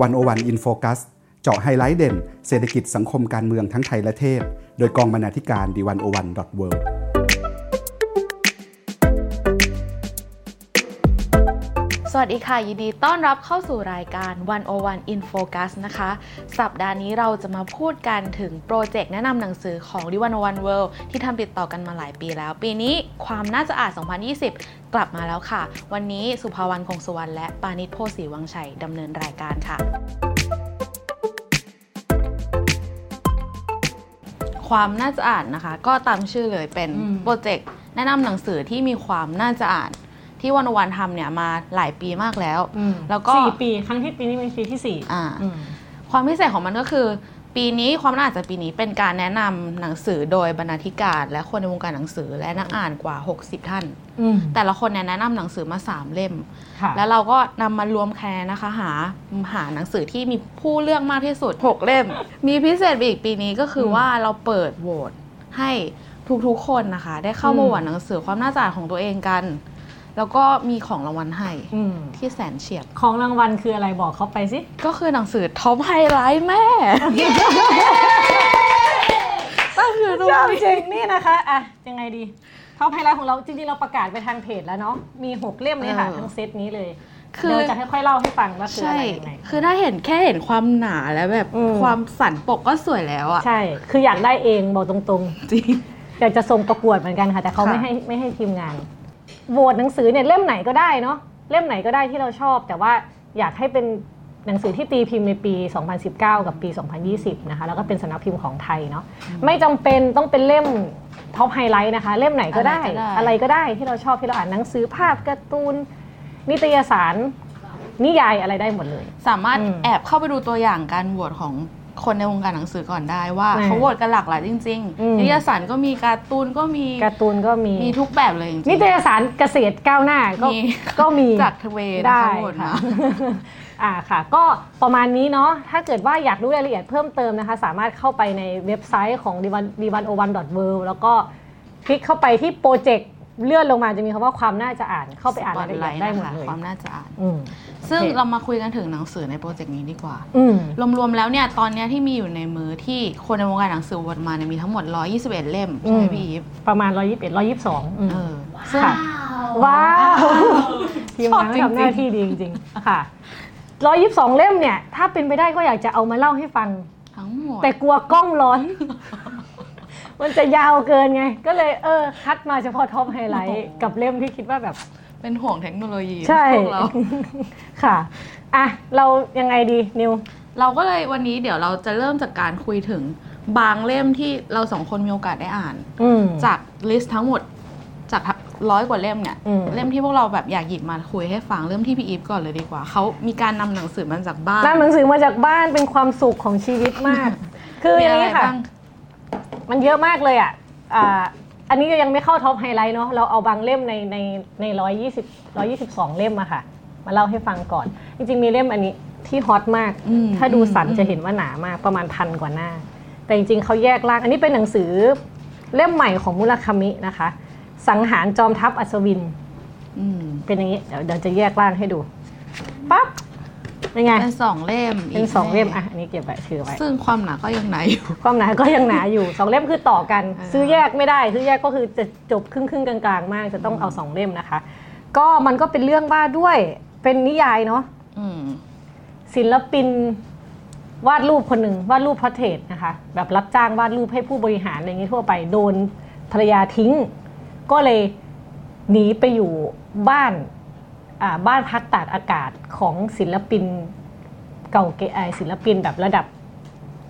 101 in Focus เจาะไฮไลท์เด่น เศรษฐกิจสังคมการเมืองทั้งไทยและเทศ โดยกองบรรณาธิการ The101.world สวัสดีค่ะ ยินดีต้อนรับเข้าสู่รายการ 101 in Focus นะคะ สัปดาห์นี้เราจะมาพูดกันถึงโปรเจกต์แนะนำหนังสือของ The101.world ที่ทำติดต่อกันมาหลายปีแล้ว ปีนี้ความน่าจะอ่าน 2020 กลับมาแล้วค่ะ วันนี้สุภาวรรณคงสุวรรณและปานิชโพสีวังชัยดำเนินรายการค่ะความน่าจะอ่านนะคะ ก็ตามชื่อเลยเป็นโปรเจกต์แนะนำหนังสือที่มีความน่าจะอ่าน ที่วันวันทำเนี่ยมาหลายปีมากแล้ว แล้วก็สี่ปี ครั้งที่ปีนี้เป็นปีที่สี่ความพิเศษของมันก็คือ ปีนี้ความน่าจะปีนี้เป็นการแนะนำหนังสือโดยบรรณาธิการ และคนในวงการหนังสือและนักอ่านกว่า 60 ท่าน แต่ละคนเนี่ยแนะนำหนังสือมาสามเล่ม แล้วเราก็นำมารวมกันนะคะหาหาหนังสือที่มีผู้เลือกมากที่สุด 6 เล่ม มีพิเศษอีกปีนี้ก็คือว่าเราเปิดโหวตให้ทุกๆคนนะคะ ได้เข้ามาโหวตหนังสือความน่าจะอ่านของตัวเองกัน แล้วก็มีของรางวัลให้ที่แสนเฉียบ ของรางวัลคืออะไรบอกเขาไปสิ ก็คือหนังสือ Top Highlight แม่ ก็คือชอบจริงนี่นะคะอะยังไงดี Top Highlight ของเราจริงๆเราประกาศไปทางเพจแล้วเนาะมีหกเล่มเลยค่ะทั้งเซตนี้เลยคือจะค่อยๆเล่าให้ฟังว่าคืออะไรยังไง คือถ้าเห็นแค่เห็นความหนาแล้วแบบความสันปกก็สวยแล้วอะ ใช่ คืออยากได้เองบอกตรงๆจริงอยากจะส่งประกวดเหมือนกันค่ะ แต่เขาไม่ให้ไม่ให้ทีมงาน โหวตหนังสือเนี่ยเล่มไหนก็ได้เนาะเล่มไหนก็ได้ที่เราชอบ แต่ว่าอยากให้เป็นหนังสือที่ตีพิมพ์ในปี 2019 กับปี 2020 นะคะ แล้วก็เป็นสำนักพิมพ์ของไทยเนาะไม่จำเป็นต้องเป็นเล่ม Top Highlight นะคะ เล่มไหนก็ได้ อะไรก็ได้ที่เราชอบที่เราอ่านหนังสือภาพการ์ตูน นิตยสารนิยายอะไรได้หมดเลย สามารถแอบเข้าไปดูตัวอย่างการโหวตของ คนในวงการหนังสือก่อนได้ว่าเขาโหวตกันหลากหลายจริงๆนิตยสารก็มีการ์ตูนก็มีการ์ตูนก็มีมีทุกแบบเลยจริงนิตยสารเกษตรก้าวหน้าก็ก็มีจากทเวได้ค่ะอ่าค่ะ ก็ประมาณนี้เนาะถ้าเกิดว่าอยากรู้รายละเอียดเพิ่มเติมนะคะ สามารถเข้าไปในเว็บไซต์ของ The101.world แล้วก็คลิกเข้าไปที่โปรเจกต์ เลื่อนลงมาจะมีคำว่าความน่าจะอ่านเข้าไปอ่านรายละเอียดได้หมดเลยความน่าจะอ่านซึ่งเรามาคุยกันถึงหนังสือในโปรเจกต์นี้ดีกว่า รวมๆแล้วเนี่ยตอนนี้ที่มีอยู่ในมือที่คนในวงการหนังสือโหวตมาเนี่ยมีทั้งหมด 121 เล่มใช่ไหมพี่อีฟประมาณ 121 122เออค่ะว้าวทีมงานทำหน้าที่ดีจริงๆ ค่ะ 122 เล่มเนี่ย ถ้าเป็นไปได้ก็อยากจะเอามาเล่าให้ฟังทั้งหมดแต่กลัวกล้องร้อน มันจะยาวเกินไง ก็เลยเออ คัดมาเฉพาะท็อปไฮไลท์กับเล่มที่คิดว่าแบบเป็นห่วงเทคโนโลยีใช่พวกเราค่ะอะ เรายังไงดีนิว เราก็เลยวันนี้เดี๋ยวเราจะเริ่มจากการคุยถึงบางเล่มที่เราสองคนมีโอกาสได้อ่านจาก list ทั้งหมดจากร้อยกว่าเล่มเนี่ย เล่มที่พวกเราแบบอยากหยิบมาคุยให้ฟังเริ่มที่พี่อีฟก่อนเลยดีกว่า เขามีการนำหนังสือมาจากบ้านนำหนังสือมาจากบ้านเป็นความสุขของชีวิตมาก คืออย่างนี้ค่ะ มันเยอะมากเลยอะอันนี้ยังไม่เข้า Top Highlight เนาะ เราเอาบางเล่มในในในร้อยยี่สิบร้อยี่สิบสองเล่มอะค่ะ มาเล่าให้ฟังก่อน จริงๆมีเล่มอันนี้ที่ฮอตมาก ถ้าดูสันจะเห็นว่าหนามากประมาณพันกว่าหน้า แต่จริงๆเขาแยกล่าง อันนี้เป็นหนังสือเล่มใหม่ของมุลคามินะคะ สังหารจอมทัพอัศวินเป็นอย่างนี้ เดี๋ยวเดี๋ยวจะแยกล่างให้ดูปั๊บเป็ นไงเป็นสองเล่มเป็นสองเล่มอะอันนี้เก็บไว้ถือไว้ซึ่งความหนาก็ยังหนาอยู่ ความหนาก็ยังหนาอยู่สองเล่มคือต่อกัน ซื้อแยกไม่ได้ ซื้อแยกก็คือจะจบครึ่งครึ่งกลางๆ มากจะต้องเอาสองเล่มนะคะ ก็มันก็เป็นเรื่องว่าด้วยเป็นนิยายเนาะศิลปินวาดรูปคนหนึ่งวาดรูปพระเทศนะคะ แบบรับจ้างวาดรูปให้ผู้บริหารอะไรอย่างนี้ทั่วไปโดนภรรยาทิ้ง ก็เลยหนีไปอยู่บ้าน บ้านพักตากอากาศของศิลปินเก่าเก๋ศิลปินแบบระดับ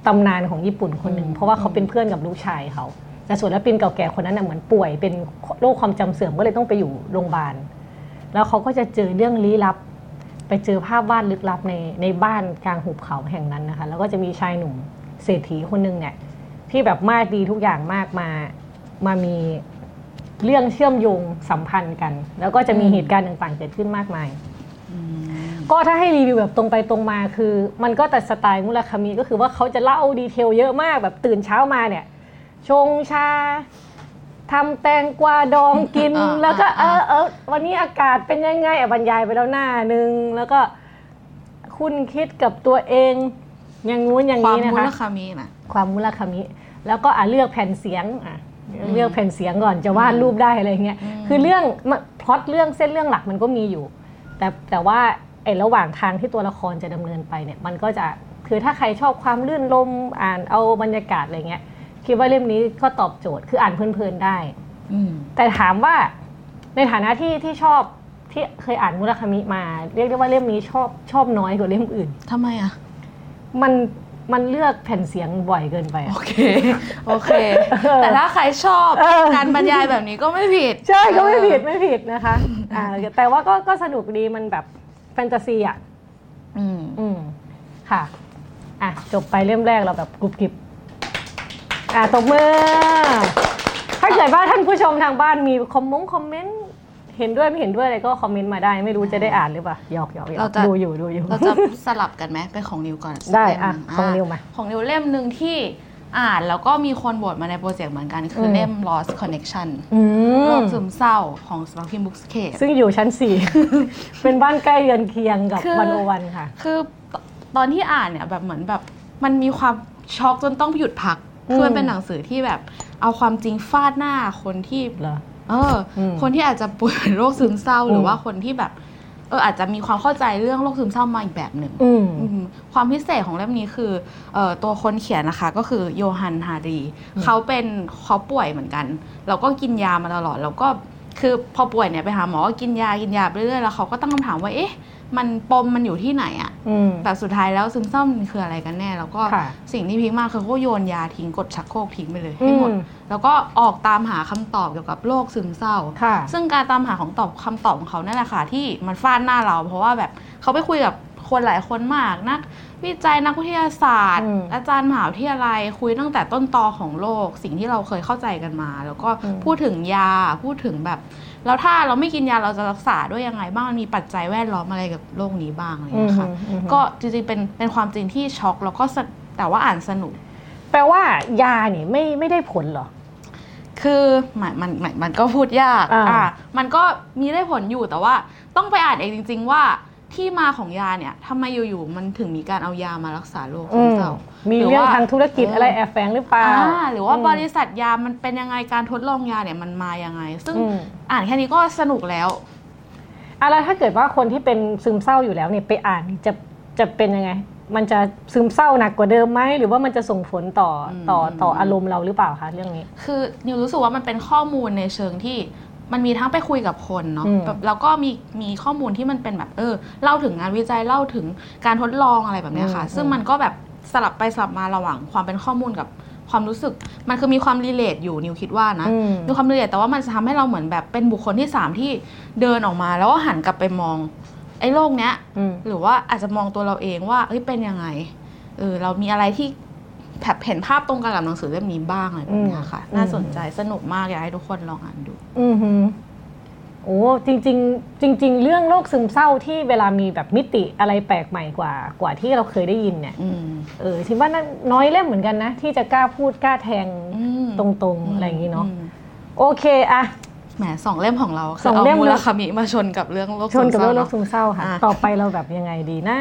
ตำนานของญี่ปุ่นคนหนึ่งเพราะว่าเขาเป็นเพื่อนกับลูกชายเขาแต่ส่วนศิลปินเก่าแก่คนนั้นเหมือนป่วยเป็นโรคความจำเสื่อมก็เลยต้องไปอยู่โรงพยาบาลแล้วเขาก็จะเจอเรื่องลี้ลับ ไปเจอภาพวาดลึกลับในในบ้านกลางหุบเขาแห่งนั้นนะคะ แล้วก็จะมีชายหนุ่มเศรษฐีคนหนึ่งเนี่ยที่แบบมากดีทุกอย่างมากมามามี เรื่องเชื่อมโยงสัมพันธ์กัน แล้วก็จะมีเหตุการณ์ต่างๆเกิดขึ้นมากมาย ก็ถ้าให้รีวิวแบบตรงไปตรงมาคือ มันก็แต่สไตล์มุลคามีก็คือว่าเขาจะเล่าดีเทลเยอะมากแบบตื่นเช้ามาเนี่ย ชงชาทำแตงกวาดองกินแล้วก็เออเออวันนี้อากาศเป็นยังไงบรรยายไปแล้วหน้านึง แล้วก็คุณคิดกับตัวเองอย่างงู้นอย่างนี้นะคะ ความมุลคามินะความมุลคามิ แล้วก็อะเลือกแผ่นเสียงอะ เลือกแผ่นเสียงก่อนจะวาดรูปได้อะไรเงี้ยคือเรื่องพล็อตเรื่องเส้นเรื่องหลักมันก็มีอยู่ แต่แต่ว่าไอ้ระหว่างทางที่ตัวละครจะดำเนินไปเนี่ยมันก็จะคือถ้าใครชอบความลื่นลมอ่านเอาบรรยากาศอะไรเงี้ยคิดว่าเล่มนี้ก็ตอบโจทย์คืออ่านเพลินๆได้แต่ถามว่าในฐานะที่ที่ชอบที่เคยอ่านมุรคามิมา เรียกได้ว่าเล่มนี้ชอบชอบน้อยกว่าเล่มอื่นทำไมอะ มัน มันเลือกแผ่นเสียงบ่อยเกินไปโอเค โอเค แต่ถ้าใครชอบการบรรยายแบบนี้ก็ไม่ผิด ใช่ก็ไม่ผิดไม่ผิดนะคะอ่าแต่ว่าก็ก็สนุกดีมันแบบแฟนตาซีอะอืมอืมค่ะอะจบไปเล่มแรกเราแบบกรุบกริบอะตบมือ ถ้าเกิดว่าท่านผู้ชมทางบ้านมีคอมมงคอมเมนต์ เห็นด้วยไม่เห็นด้วยอะไรก็คอมเมนต์มาได้ ไม่รู้จะได้อ่านหรือเปล่าหยอกหยอกเราจะ ดูอยู่ดูอยู่ เราจะสลับกันไหมเป็นของนิวก่อนได้อะของนิวมาของนิวเล่มหนึ่งที่อ่านแล้วก็มีคนบทมาในโปรเจกต์เหมือนกัน คือเล่ม Lost Connection โลกซึมเศร้าของสมาพิมบุ๊กสเคซึ่งอยู่ชั้นสี่ เป็นบ้านใกล้เรือนเคียงกับวันโอวันค่ะ คือตอนที่อ่านเนี่ยแบบเหมือนแบบมันมีความช็อกจนต้องหยุดพักคือมันเป็นหนังสือที่แบบเอาความจริงฟาดหน้าคนที่เอ อ คนที่อาจจะป่วยโรคซึมเศร้าหรือว่าคนที่แบบ เอออาจจะมีความเข้าใจเรื่องโรคซึมเศร้ามาอีกแบบหนึ่งความพิเศษของเล่มนี้คือเอ่อตัวคนเขียนนะคะ ก็คือโยฮันฮารีเขาเป็นเขาป่วยเหมือนกันแล้วก็กินยามาตลอดแล้วก็คือพอป่วยเนี่ยไปหาหมอก็กินยากินยาไปเรื่อยแล้วเขาก็ตั้งคำถามว่าเอ๊ะ มันปมมันอยู่ที่ไหนอะแต่สุดท้ายแล้วซึมเศร้ามันคืออะไรกันแน่ แล้วก็สิ่งที่พีคมากคือเขาโยนยาทิ้งกดชักโครกทิ้งไปเลยให้หมด แล้วก็ออกตามหาคำตอบเกี่ยวกับโรคซึมเศร้า ซึ่งการตามหาของตอบคำตอบของเขานั่นแหละค่ะที่มันฟาดหน้าเรา เพราะว่าแบบเขาไปคุยกับคนหลายคนมากนักวิจัยนักวิทยาศาสตร์ อาจารย์มหาวิทยาลัยคุยตั้งแต่ต้นตอของโลก สิ่งที่เราเคยเข้าใจกันมา แล้วก็พูดถึงยาพูดถึงแบบ แล้วถ้าเราไม่กินยาเราจะรักษาด้วยยังไงบ้างมันมีปัจจัยแวดล้อมอะไรกับโรคนี้บ้างอะไรอย่างเงี้ยค่ะก็จริงๆเป็นเป็นความจริงที่ช็อกแล้วก็แต่ว่าอ่านสนุก แปลว่ายาเนี่ยไม่ไม่ได้ผลเหรอคือมันมันมันก็พูดยากอ่ามันก็มีได้ผลอยู่แต่ว่า ต้องไปอ่านเองจริง ๆ ว่า ที่มาของยาเนี่ยทำไมอยู่ๆมันถึงมีการเอายามารักษาโรคซึมเศร้า มีเรื่องทางธุรกิจอะไรแอบแฝงหรือเปล่า หรือว่าบริษัทยามันเป็นยังไงการทดลองยาเนี่ยมันมายังไง ซึ่งอ่านแค่นี้ก็สนุกแล้วอะไรถ้าเกิดว่าคนที่เป็นซึมเศร้าอยู่แล้วเนี่ยไปอ่านจะจะเป็นยังไง มันจะซึมเศร้าหนักกว่าเดิมไหมหรือว่ามันจะส่งผลต่อต่อต่ออารมณ์เราหรือเปล่าคะเรื่องนี้ คือนิวรู้สึกว่ามันเป็นข้อมูลในเชิงที่ มันมีทั้งไปคุยกับคนเนาะแบบแล้วก็มีมีข้อมูลที่มันเป็นแบบเออเล่าถึงงานวิจัยเล่าถึงการทดลองอะไรแบบนี้ค่ะ ซึ่งมันก็แบบสลับไปสลับมาระหว่างความเป็นข้อมูลกับความรู้สึกมันคือมีความรีเลทอยู่นิวคิดว่านะมีความรีเลทแต่ว่ามันจะทำให้เราเหมือนแบบเป็นบุคคลที่สามที่เดินออกมา แล้วก็หันกลับไปมอง ไอ้โลกเนี้ยหรือว่าอาจจะมองตัวเราเองว่าเฮ้ยเป็นยังไงเออเรามีอะไรที่ แบบเห็นภาพตรงกันกับหนังสือเล่มนี้บ้างอะไรแบบนี้ค่ะ น่าสนใจสนุกมากอยากให้ทุกคนลองอ่านดู อือหือโอ้จริง ๆ จริง ๆ เรื่องโรคซึมเศร้าที่เวลามีแบบมิติอะไรแปลกใหม่กว่ากว่าที่เราเคยได้ยินเนี่ยเออคิดว่าน้อยเล่มเหมือนกันนะ ที่จะกล้าพูดกล้าแทงตรงๆ อะไรอย่างนี้เนาะโอเคอะแหมสองเล่มของเราสองเล่มมูลคามิมาชนกับเรื่องโรคซึมเศร้าชนกับเรื่องโรคซึมเศร้าค่ะ ต่อไปเราแบบยังไงดีนะ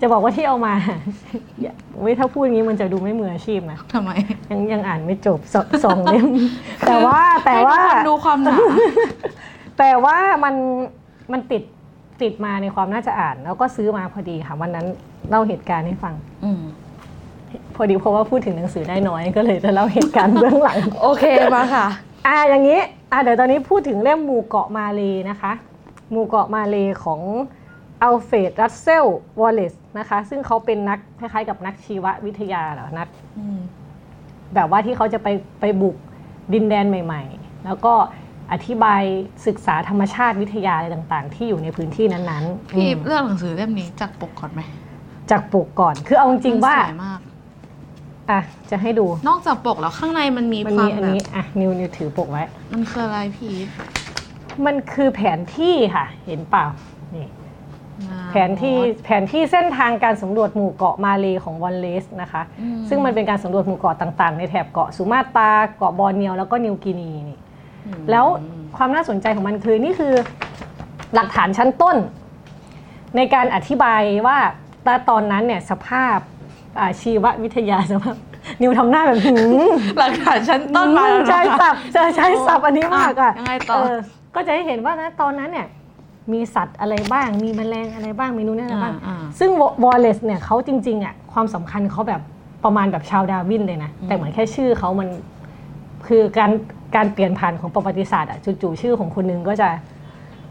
จะบอกว่าที่เอามาเว้ยถ้าพูดอย่างนี้มันจะดูไม่มืออาชีพนะทำไม ยังยังอ่านไม่จบสองเล่มแต่ว่าแต่ว่าดูความหนาแต่ว่ามันมันติดติดมาในความน่าจะอ่าน แล้วก็ซื้อมาพอดีค่ะวันนั้นเล่าเหตุการณ์ให้ฟังอืพอดีเพราะว่าพูดถึงหนังสือได้น้อยก็เลยจะเล่าเหตุการณ์เบื้องหลัง โอเคมาค่ะ อ่าอย่างนี้อ่าเดี๋ยวตอนนี้พูดถึงเล่มหมู่เกาะมาเลนะคะ หมู่เกาะมาเลของ อัลเฟรดรัสเซลวอลเลซนะคะ ซึ่งเขาเป็นนักคล้ายๆกับนักชีววิทยาเหรอนักแบบว่าที่เขาจะไปไปบุกดินแดนใหม่ ๆ แล้วก็อธิบายศึกษาธรรมชาติวิทยาอะไรต่างๆ ที่อยู่ในพื้นที่นั้นๆพี่เรื่องหนังสือเล่มนี้จากปกก่อนไหมจากปกก่อน คือเอาจริงว่าสวยมากอะจะให้ดู นอกจากปกแล้วข้างในมันมีความอันนี้อะนิวนิวถือปกไว้ มันคืออะไรพี่ มันคือแผนที่ค่ะ เห็นเปล่านี่ แผนที่แผนที่เส้นทางการสำรวจหมู่เกาะมาเลของวอลเลสนะคะ ซึ่งมันเป็นการสำรวจหมู่เกาะต่างๆ ในแถบเกาะสุมาตราเกาะบอร์เนียวแล้วก็นิวกินีนี่แล้วความน่าสนใจของมันคือนี่คือหลักฐานชั้นต้น ในการอธิบายว่าแต่ตอนนั้นเนี่ยสภาพอาชีววิทยาสภาพนิวทำหน้าแบบหืมหลักฐานชั้นต้นมาแล้วใช้นะคะศัพท์จะใช้ศัพท์อันนี้มากอะอะยังไงต่อเก็จะให้เห็นว่านะตอนนั้นเนี่ย มีสัตว์อะไรบ้าง มีแมลงอะไรบ้างเมนูนี่อะไรบ้างอ่าซึ่งวอลเลซเนี่ยเขาจริงๆอะความสำคัญเขาแบบประมาณแบบชาร์ลส์ ดาร์วินเลยนะ แต่เหมือนแค่ชื่อเขามันคือการการเปลี่ยนผ่านของประวัติศาสตร์อะจู่ๆชื่อของคนหนึ่งก็จะ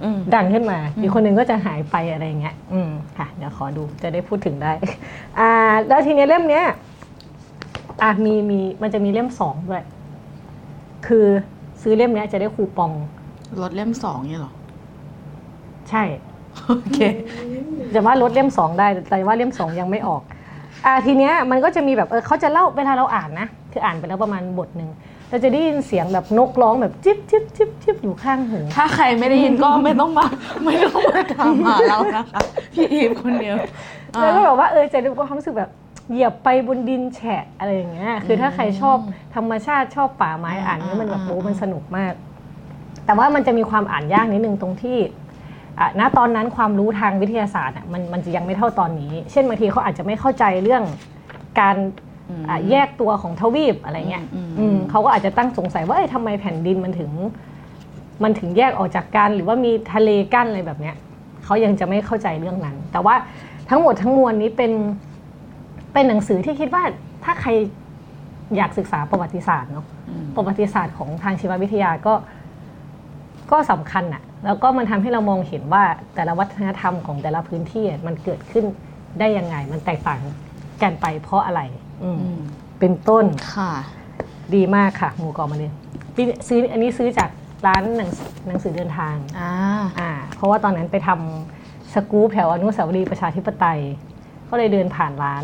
อืมดังขึ้นมา อีกคนหนึ่งก็จะหายไปอะไรอย่างเงี้ยอืมค่ะ เดี๋ยวขอดูจะได้พูดถึงได้ อ่า แล้วทีเนี้ยเล่มเนี้ยอะมีมีมันจะมีเล่มสองด้วย คือซื้อเล่มเนี้ยจะได้คูปองลดเล่มสองเนี่ยเหรอ ใช่ โอเค จะว่าลดเล่มสองได้ แต่ว่าเล่มสองยังไม่ออก อ่าทีเนี้ยมันก็จะมีแบบเออเขาจะเล่าเวลาเราอ่านนะ คืออ่านไปแล้วประมาณบทหนึ่งเราจะได้ยินเสียงแบบนกร้องแบบจิ๊บจิ๊บจิ๊บจิ๊บอยู่ข้างหูถ้าใครไม่ได้ยินก็ไม่ต้องมา ไม่ต้องมาถามหาเรานะคะพี่อีฟคนเดียวอ่าแล้วก็แบบว่าเออจะดูความรู้สึกแบบเหยียบไปบนดินแฉะอะไรอย่างเงี้ย คือถ้าใครชอบธรรมชาติชอบป่าไม้อ่านนี่มันแบบโอ้มันสนุกมาก แต่ว่ามันจะมีความอ่านยากนิดนึงตรงที่อะ ณตอนนั้นความรู้ทางวิทยาศาสตร์อะมันมันจะยังไม่เท่าตอนนี้ เช่นบางทีเขาอาจจะไม่เข้าใจเรื่องการอะแยกตัวของทวีปอะไรเงี้ยอืมเขาก็อาจจะตั้งสงสัยว่าเอ้ยทำไมแผ่นดินมันถึง มันถึงแยกออกจากกัน หรือว่ามีทะเลกั้นอะไรแบบเนี้ยเขายังจะไม่เข้าใจเรื่องนั้น แต่ว่าทั้งหมดทั้งมวลนี้เป็นเป็นหนังสือที่คิดว่าถ้าใครอยากศึกษาประวัติศาสตร์เนาะประวัติศาสตร์ของทางชีววิทยาก็ก็สำคัญอะ แล้วก็มันทำให้เรามองเห็นว่าแต่ละวัฒนธรรมของแต่ละพื้นที่อะมันเกิดขึ้นได้ยังไง มันแตกต่างกันไปเพราะอะไรอืมเป็นต้นค่ะ ดีมากค่ะหมูกรอบมาเลยนี่ซื้ออันนี้ซื้อจากร้านหนังหนังสือเดินทางอ่าอ่า เพราะว่าตอนนั้นไปทำสกู๊ปแถวอนุสาวรีย์ประชาธิปไตย ก็เลยเดินผ่านร้าน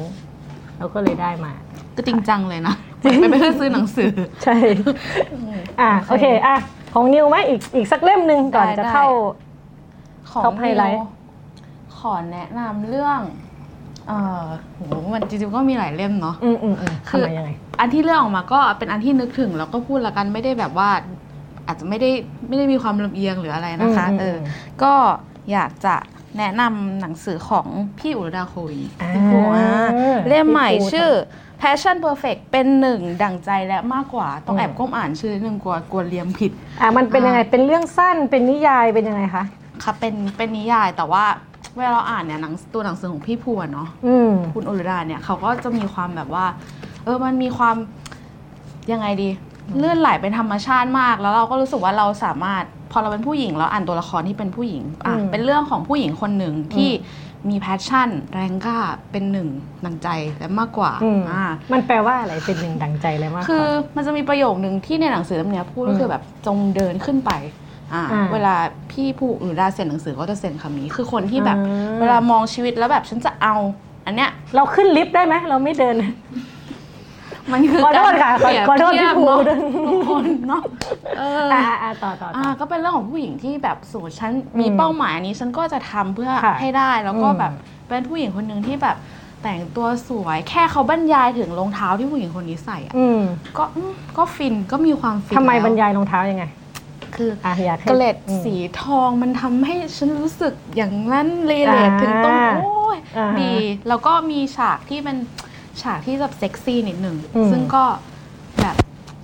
แล้วก็เลยได้มา ก็จริงจังเลยนะไม่ไม่ได้ซื้อหนังสือ ใช่ อ่าโอเคอะ ของนิวไหมอีกอีกสักเล่มหนึ่งก่อนได้จะได้เข้า ของ Top Highlight นิวขอแนะนำเรื่อง เออโหมันจริงๆก็มีหลายเล่มเนาะ อืมอืมอืมคือทำมายังไง อันที่เลือกออกมาก็เป็นอันที่นึกถึงแล้วก็พูดละกันไม่ได้แบบว่า อาจจะไม่ได้ไม่ได้มีความลำเอียงหรืออะไรนะคะ อืมอืมเออ อืมก็อยากจะแนะนำหนังสือของพี่อุรดาโควินอ่าพี่ปูอ่าเล่มใหม่พี่ปู ชื่อ Passion Perfect เป็นหนึ่งดั่งใจและมากกว่าต้องอืมแอบก้มอ่านชื่อนิดนึงกลัวกลัวเลียมผิด อะมันเป็นยังไงเป็นเรื่องสั้นเป็นนิยายเป็นยังไงคะค่ะเป็นเป็นนิยายแต่ว่าเวลาเราอ่านเนี่ยหนังตัวหนังสือของพี่พูอะเนาะอืมคุณอุรดาเนี่ยเขาก็จะมีความแบบว่า เออมันมีความยังไงดี เลื่อนไหลเป็นธรรมชาติมาก แล้วเราก็รู้สึกว่าเราสามารถ พอเราเป็นผู้หญิงเราอ่านตัวละครที่เป็นผู้หญิงอะอืมเป็นเรื่องของผู้หญิงคนหนึ่งที่ มี passion แรงกล้าเป็นหนึ่งดังใจและมากกว่าอืมอ่า มันแปลว่าอะไรเป็นหนึ่งดังใจเลยมากคือว่ามันจะมีประโยคนึงที่ในหนังสือเล่มเนี้ยพูดก็คือแบบจงเดินขึ้นไปอ่าอ่าเวลาพี่ผู้หรือดาเซ็นหนังสือก็จะเซ็นคำนี้ คือคนที่แบบอ่าเวลามองชีวิตแล้วแบบฉันจะเอา อันเนี้ยเราขึ้นลิฟต์ได้ไหมเราไม่เดิน มันคือขอโทษค่ะการเปรียบขอโทษเทียบพี่ภูเนาะด้วยทุกคนเนาะเอออ อ่าอ่าต่อต่อต่อ่าอ ก็เป็นเรื่องของผู้หญิงที่แบบสมมติฉันอืมมีเป้าหมายอันนี้ฉันก็จะทำเพื่อค่ะให้ได้แล้วก็อืมแบบเป็นผู้หญิงคนหนึ่งที่แบบแต่งตัวสวยแค่เขาบรรยายถึงรองเท้าที่ผู้หญิงคนนี้ใส่อะอืมก็อืมก็ฟินก็มีความฟินทำไมแล้วบรรยายรองเท้ายังไงคือ อะอยากให้ เกล็ดอืมสีทองมันทำให้ฉันรู้สึกอย่างนั้นเลยเลทอ่าถึงตรงโอ้ยอ่าฮะ ดี แล้วก็มีฉากที่เป็น ฉากที่แบบเซ็กซี่นิดหนึ่งอืม ซึ่งก็แบบ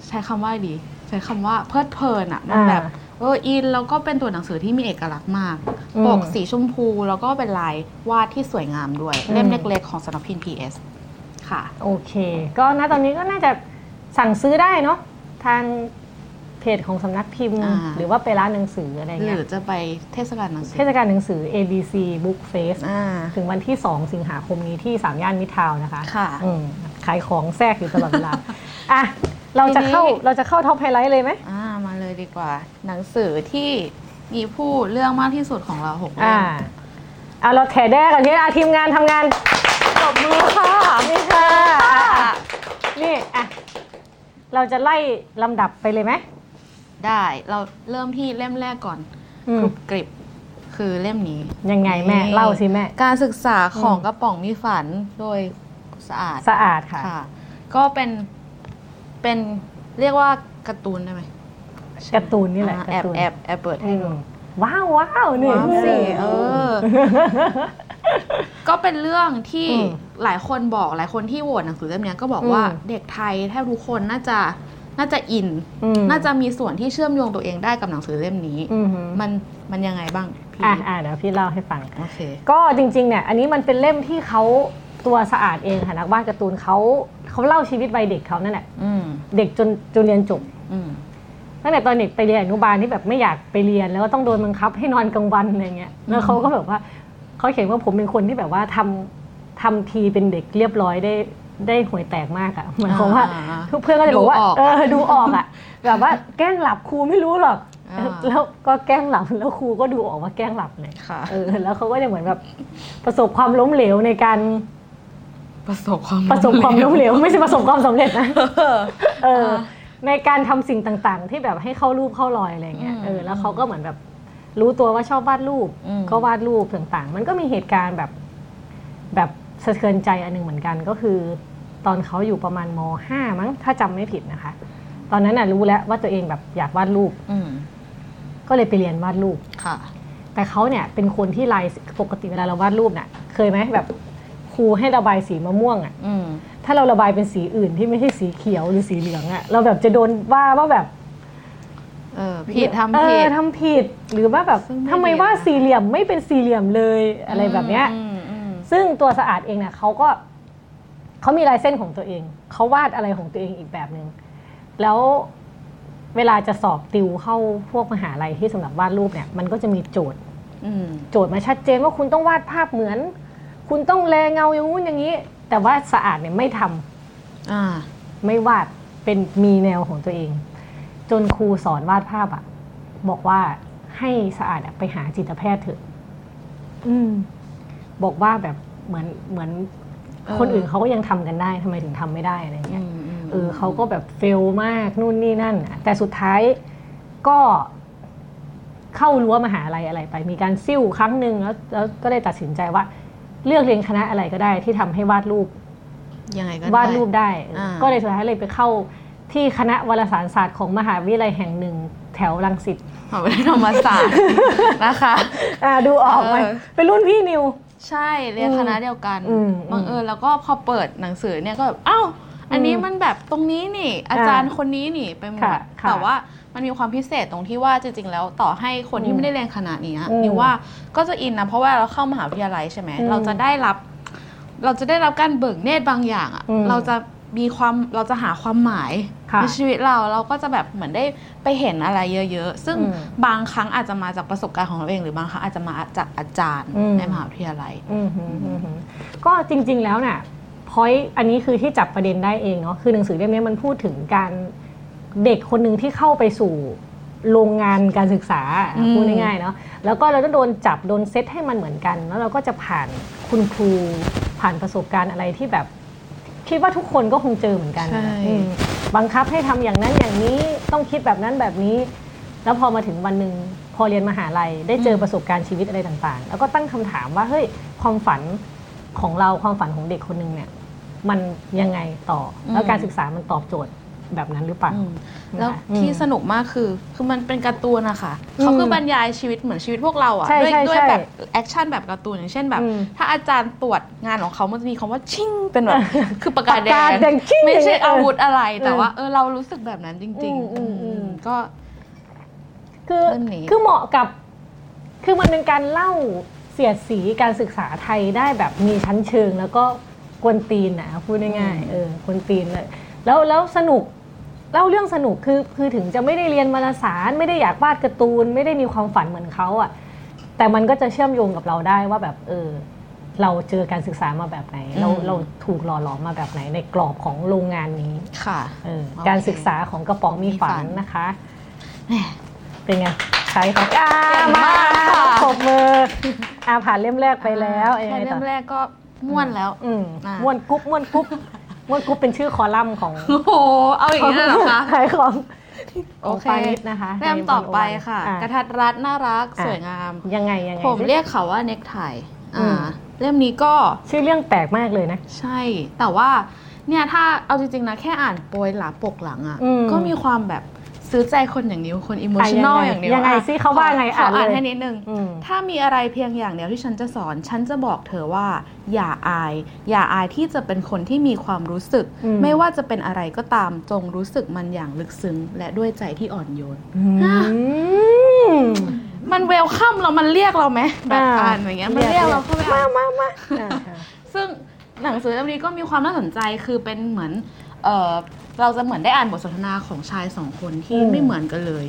ใช้คำว่าดี ใช้คำว่าเพลิดเพลินอะมันอ่าแบบเอออินแล้วก็เป็นตัวหนังสือที่มีเอกลักษณ์มาก อืม ปกสีชมพูแล้วก็เป็นลายวาดที่สวยงามด้วย อืม เล่มเล็กๆของสำนักพิมพ์ PS ค่ะ โอเค ก็ณตอนนี้ก็น่าจะสั่งซื้อได้เนาะทาง เพจของสำนักพิมพ์ อ่า หรือว่าไปร้านหนังสืออะไรหเงี้รืยอจะไปเทศกาลหนังสืเทศกาลหนังสือ ABC Book Fest อ่า ถึงวันที่ 2 สิงหาคมนี้ที่สามย่านมิตรทาวน์นะคะค่ะอืมขายของแทรกอยู่ตลอดเวลา อะ เราจะเข้าทีนี้ เราจะเข้าท็อปไฮไลท์เลยไหม อ่ามาเลยดีกว่า หนังสือที่มีผู้เรื่องมากที่สุดของเราหกเล่อ่ามอะเราแถแด้กันที่อะทีมงานทำงานจบมือค่ะนี่ค่ะอะอะ นี่อะ เราจะไล่ลำดับไปเลยไหม ได้ เราเริ่มที่เล่มแรกก่อนอืม กรุบกริบคือเล่มนี้ ยังไงแม่นี่เล่าสิแม่ การศึกษาของอืม กระป๋องมีฝันโดยสะอาดสะอาดค่ะ ค่ะ ก็เป็นเป็นเรียกว่าการ์ตูนได้ไหมการ์ตูนนี่แหละอ่าการ์แอบตูนแอบแอบเปิดให้ดูว้าวว้าวนี่ ว้าวสิเออ ก็เป็นเรื่องที่อืมหลายคนบอกหลายคนที่โหวตหนังสือเล่มเนี้ยก็บอกว่าอืม เด็กไทยแทบทุกคนน่าจะ น่าจะอินอืมน่าจะมีส่วนที่เชื่อมโยงตัวเองได้กับหนังสือเล่มนี้อืมมันมันยังไงบ้างพี่อะอะเดี๋ยวพี่เล่าให้ฟังโอเคก็จริงๆเนี่ยอันนี้มันเป็นเล่มที่เขาตัวสะอาดเองค่ะนักวาดการ์ตูนเขาเขาเล่าชีวิตวัยเด็กเขานั่นแหละอืมเด็กจนจนเรียนจบอืมตั้งแต่ตอนเด็กไปเรียนอนุบาลที่แบบไม่อยากไปเรียนแล้วก็ต้องโดนบังคับให้นอนกลางวันอะไรเงี้ยแล้วเขาก็แบบว่าเขาเขียนว่าผมเป็นคนที่แบบว่าทำทำทีเป็นเด็กเรียบร้อยได้ ได้หวยแตกมากอะหมายความว่าอ่าทุกเพื่อนก็จะบอกว่าดูออกเออดูออกอะแบบว่าแกล้งหลับครูไม่รู้หรอกอ่าแล้วก็แกล้งหลับแล้วครูก็ดูออกว่าแกล้งหลับเลยค่ะเออแล้วเขาก็จะเหมือนแบบประสบความล้มเหลวในการประสบความประสบความล้มเหลวไม่ใช่ประสบความสำเร็จนะเออเออในการทำสิ่งต่างๆ ที่แบบให้เข้ารูปเข้ารอยอะไรเงี้ยอืมเออแล้วเขาก็เหมือนแบบรู้ตัวว่าชอบวาดรูปอืมก็วาดรูปต่างๆ มันก็มีเหตุการณ์แบบแบบ สะเทือนใจอันหนึงเหมือนกันก็คือ ตอนเขาอยู่ประมาณมห้ามั้งถ้าจำไม่ผิดนะคะ ตอนนั้นน่ะรู้แล้วว่าตัวเองแบบอยากวาดรูปอืมก็เลยไปเรียนวาดรูปค่ะ แต่เขาเนี่ยเป็นคนที่ลายปกติเวลาเราวาดรูปเนี่ยเคยไหมแบบครูให้ระบายสีมะม่วงอะอืมถ้าเราระบายเป็นสีอื่นที่ไม่ใช่สีเขียวหรือสีเหลืองอะเราแบบจะโดนว่าว่าแบบเออผิดทำเอผิอดทำผิดหรือว่าแบบซึ่งไม่ทำไมดีว่านะสี่เหลี่ยมไม่เป็นสี่เหลี่ยมเลยอะไรแบบเนี้ยอืมอืม ซึ่งตัวสะอาดเองเนี่ยเขาก็เขามีลายเส้นของตัวเอง เขาวาดอะไรของตัวเองอีกแบบหนึง่งแล้วเวลาจะสอบติวเข้าพวกมหาลัยที่สำหรับวาดรูปเนี่ย มันก็จะมีโจทย์อืมโจทย์มาชัดเจนว่าคุณต้องวาดภาพเหมือน คุณต้องแลเงาอย่างงู้นอย่างนี้ แต่ว่าสะอาดเนี่ยไม่ทำอ่า ไม่วาดเป็นมีแนวของตัวเอง จนครูสอนวาดภาพอะบอกว่าให้สะอาดอะไปหาจิตแพทย์เถอะ อืม บอกว่าแบบเหมือนเหมือนเออคนอื่นเขาก็ยังทำกันได้ทำไมถึงทำไม่ได้อะไรเงี้ยอืมมเออเขาก็แบบเฟลมากนู่นนี่นั่นอะแต่สุดท้ายก็เข้ารั้วมหาลัยอะไรไป มีการซิ่วครั้งหนึ่งแล้วแล้วก็ได้ตัดสินใจว่า เลือกเรียนคณะอะไรก็ได้ที่ทำให้วาดรูปยังไงก็วาดรูปได้อ่าก็เลยสุดท้ายเลยไปเข้าที่คณะวารสารศาสตร์ของมหาวิทยาลัยแห่งหนึ่งแถวรังสิตเอาไม่ได้ธรรมศาสตร์นะคะอ่าดูออกไหมเออเป็นรุ่นพี่นิว ใช่เรียนคณะเดียวกันอืมบังเอิญแล้วก็พอเปิดหนังสือเนี่ยก็แบบอ้าวอันนี้มันแบบตรงนี้นี่ อาจารย์คนนี้นี่ไปหมดค่ะค่ะแต่ว่ามันมีความพิเศษตรงที่ว่าจริงๆแล้วต่อให้คนที่ไม่ได้เรียนคณะนี้อืมนี่ว่าก็จะอินนะเพราะว่าเราเข้ามหาวิทยาลัยใช่ไหมอืมเราจะได้รับ เราจะได้รับการเบิกเนตรบางอย่างอะอืม เราจะมีความเราจะหาความหมายค่ะ ในชีวิตเราเราก็จะแบบเหมือนได้ไปเห็นอะไรเยอะ ๆ ซึ่งอืมบางครั้งอาจจะมาจากประสบการณ์ของเราเอง หรือบางครั้งอาจจะมาจากอาจารย์อืมในมหาวิทยาลัยอืมหืมอืมหืมก็จริง ๆ แล้วน่ะพอยอันนี้คือที่จับประเด็นได้เองเนาะคือหนังสือเล่มนี้มันพูดถึงการเด็กคนหนึ่งที่เข้าไปสู่โรงงานการศึกษาอืมพูดง่ายๆเนาะแล้วก็เราต้องโดนจับโดนเซตให้มันเหมือนกัน แล้วเราก็จะผ่านคุณครูผ่านประสบการณ์อะไรที่แบบ คิดว่าทุกคนก็คงเจอเหมือนกันใช่ อืมบังคับให้ทำอย่างนั้นอย่างนี้ต้องคิดแบบนั้นแบบนี้ แล้วพอมาถึงวันหนึ่งพอเรียนมหาลัยได้เจอประสบการณ์ชีวิตอะไรต่างๆ แล้วก็ตั้งคำถามว่าเฮ้ยความฝันของเราความฝันของเด็กคนหนึ่งเนี่ย มันยังไงต่ออมแล้วการศึกษามันตอบโจทย์ แบบนั้นหรือเปล่าอืมนะคะแล้วที่อืมสนุกมากคือ คือมันเป็นการ์ตูนอะค่ะอืมเขาคือบรรยายชีวิตเหมือนชีวิตพวกเราอะใช่ด้วยใช่ด้วยใช่แบบ action แบบการ์ตูนอย่างเช่นแบบอืมถ้าอาจารย์ตรวจงานของเขามันจะมีคำว่าชิ่งเป็นแบบคือปากกาแดปากกาแดงชิ่งไม่ใช่อย่างเงี้ยอาวุธอะไรแต่เออว่าเออเรารู้สึกแบบนั้นจริงอืมอืมอืมก็ คือเล่มนี้คือเหมาะกับ คือมันเป็นการเล่าเสียดสีการศึกษาไทยได้แบบมีชั้นเชิงแล้วก็กวนตีนนะพูดง่ายๆเออกวนตีนเลยแล้วแล้วสนุก เล่าเรื่องสนุกคือคือถึงจะไม่ได้เรียนวารสาร ไม่ได้อยากวาดการ์ตูน ไม่ได้มีความฝันเหมือนเขาอะแต่มันก็จะเชื่อมโยงกับเราได้ว่าแบบเออ เราเจอการศึกษามาแบบไหน เราอืมเราถูกหล่อหลอมมาแบบไหนในกรอบของโรงงานนี้ค่ะเออโอเคการศึกษาของกระป๋องมีฝัมีฝันนนะคะแหมเป็นไงใช้ครับอ่าเก่งมามากค่ะปรบมืออ่าผ่านเล่มแรกไปแล้วแค่ยังไงเล่ต่อมแรกก็ม่วนแล้ว อืมอ่าม้วนกรุ๊ปม้วนกรุ๊ป ม้วนกรุ๊ปเป็นชื่อคอลัมน์ของโอ้โหเอาอย่างนี้เลยเหรอคะขายของโอของเคปานิชนะคะเล่มต่อไปค่ะอ่กระทัดรัดน่ารักอะสวยงาม ยังไงยังไงผมเรียกเขาว่าเน็กไทอือ่ามเล่มนี้ก็ชื่อเรื่องแปลกมากเลยนะ ใช่ แต่ว่าเนี่ยถ้าเอาจริงๆนะแค่อ่านโปรยหลังปกหลังอะ่ะอืมก็มีความแบบ ซื้อใจคนอย่างนิ้วคนอิโมชันแนลอย่างนิ้วยังไงซิเขาว่าไงขออ่านอ่านเลยให้นิดนึงอืมถ้ามีอะไรเพียงอย่างเดียวที่ฉันจะสอน ฉันจะบอกเธอว่า อย่าอาย อย่าอายที่จะเป็นคนที่มีความรู้สึกอืมไม่ว่าจะเป็นอะไรก็ตามจงรู้สึกมันอย่างลึกซึ้ง และด้วยใจที่อ่อนโยนอืมมันเวลคัมเรามันเรียกเราไหมแบบอ่าอ่านอย่างเงี้ยมันเรียกเราเข้าไปอ่านมามาอ่าค่ะซึ่งหนังสือเล่มนี้ก็มีความน่าสนใจคือเป็นเหมือน เออเราจะเหมือนได้อ่านบทสนทนาของชายสองคนที่อืมไม่เหมือนกันเลย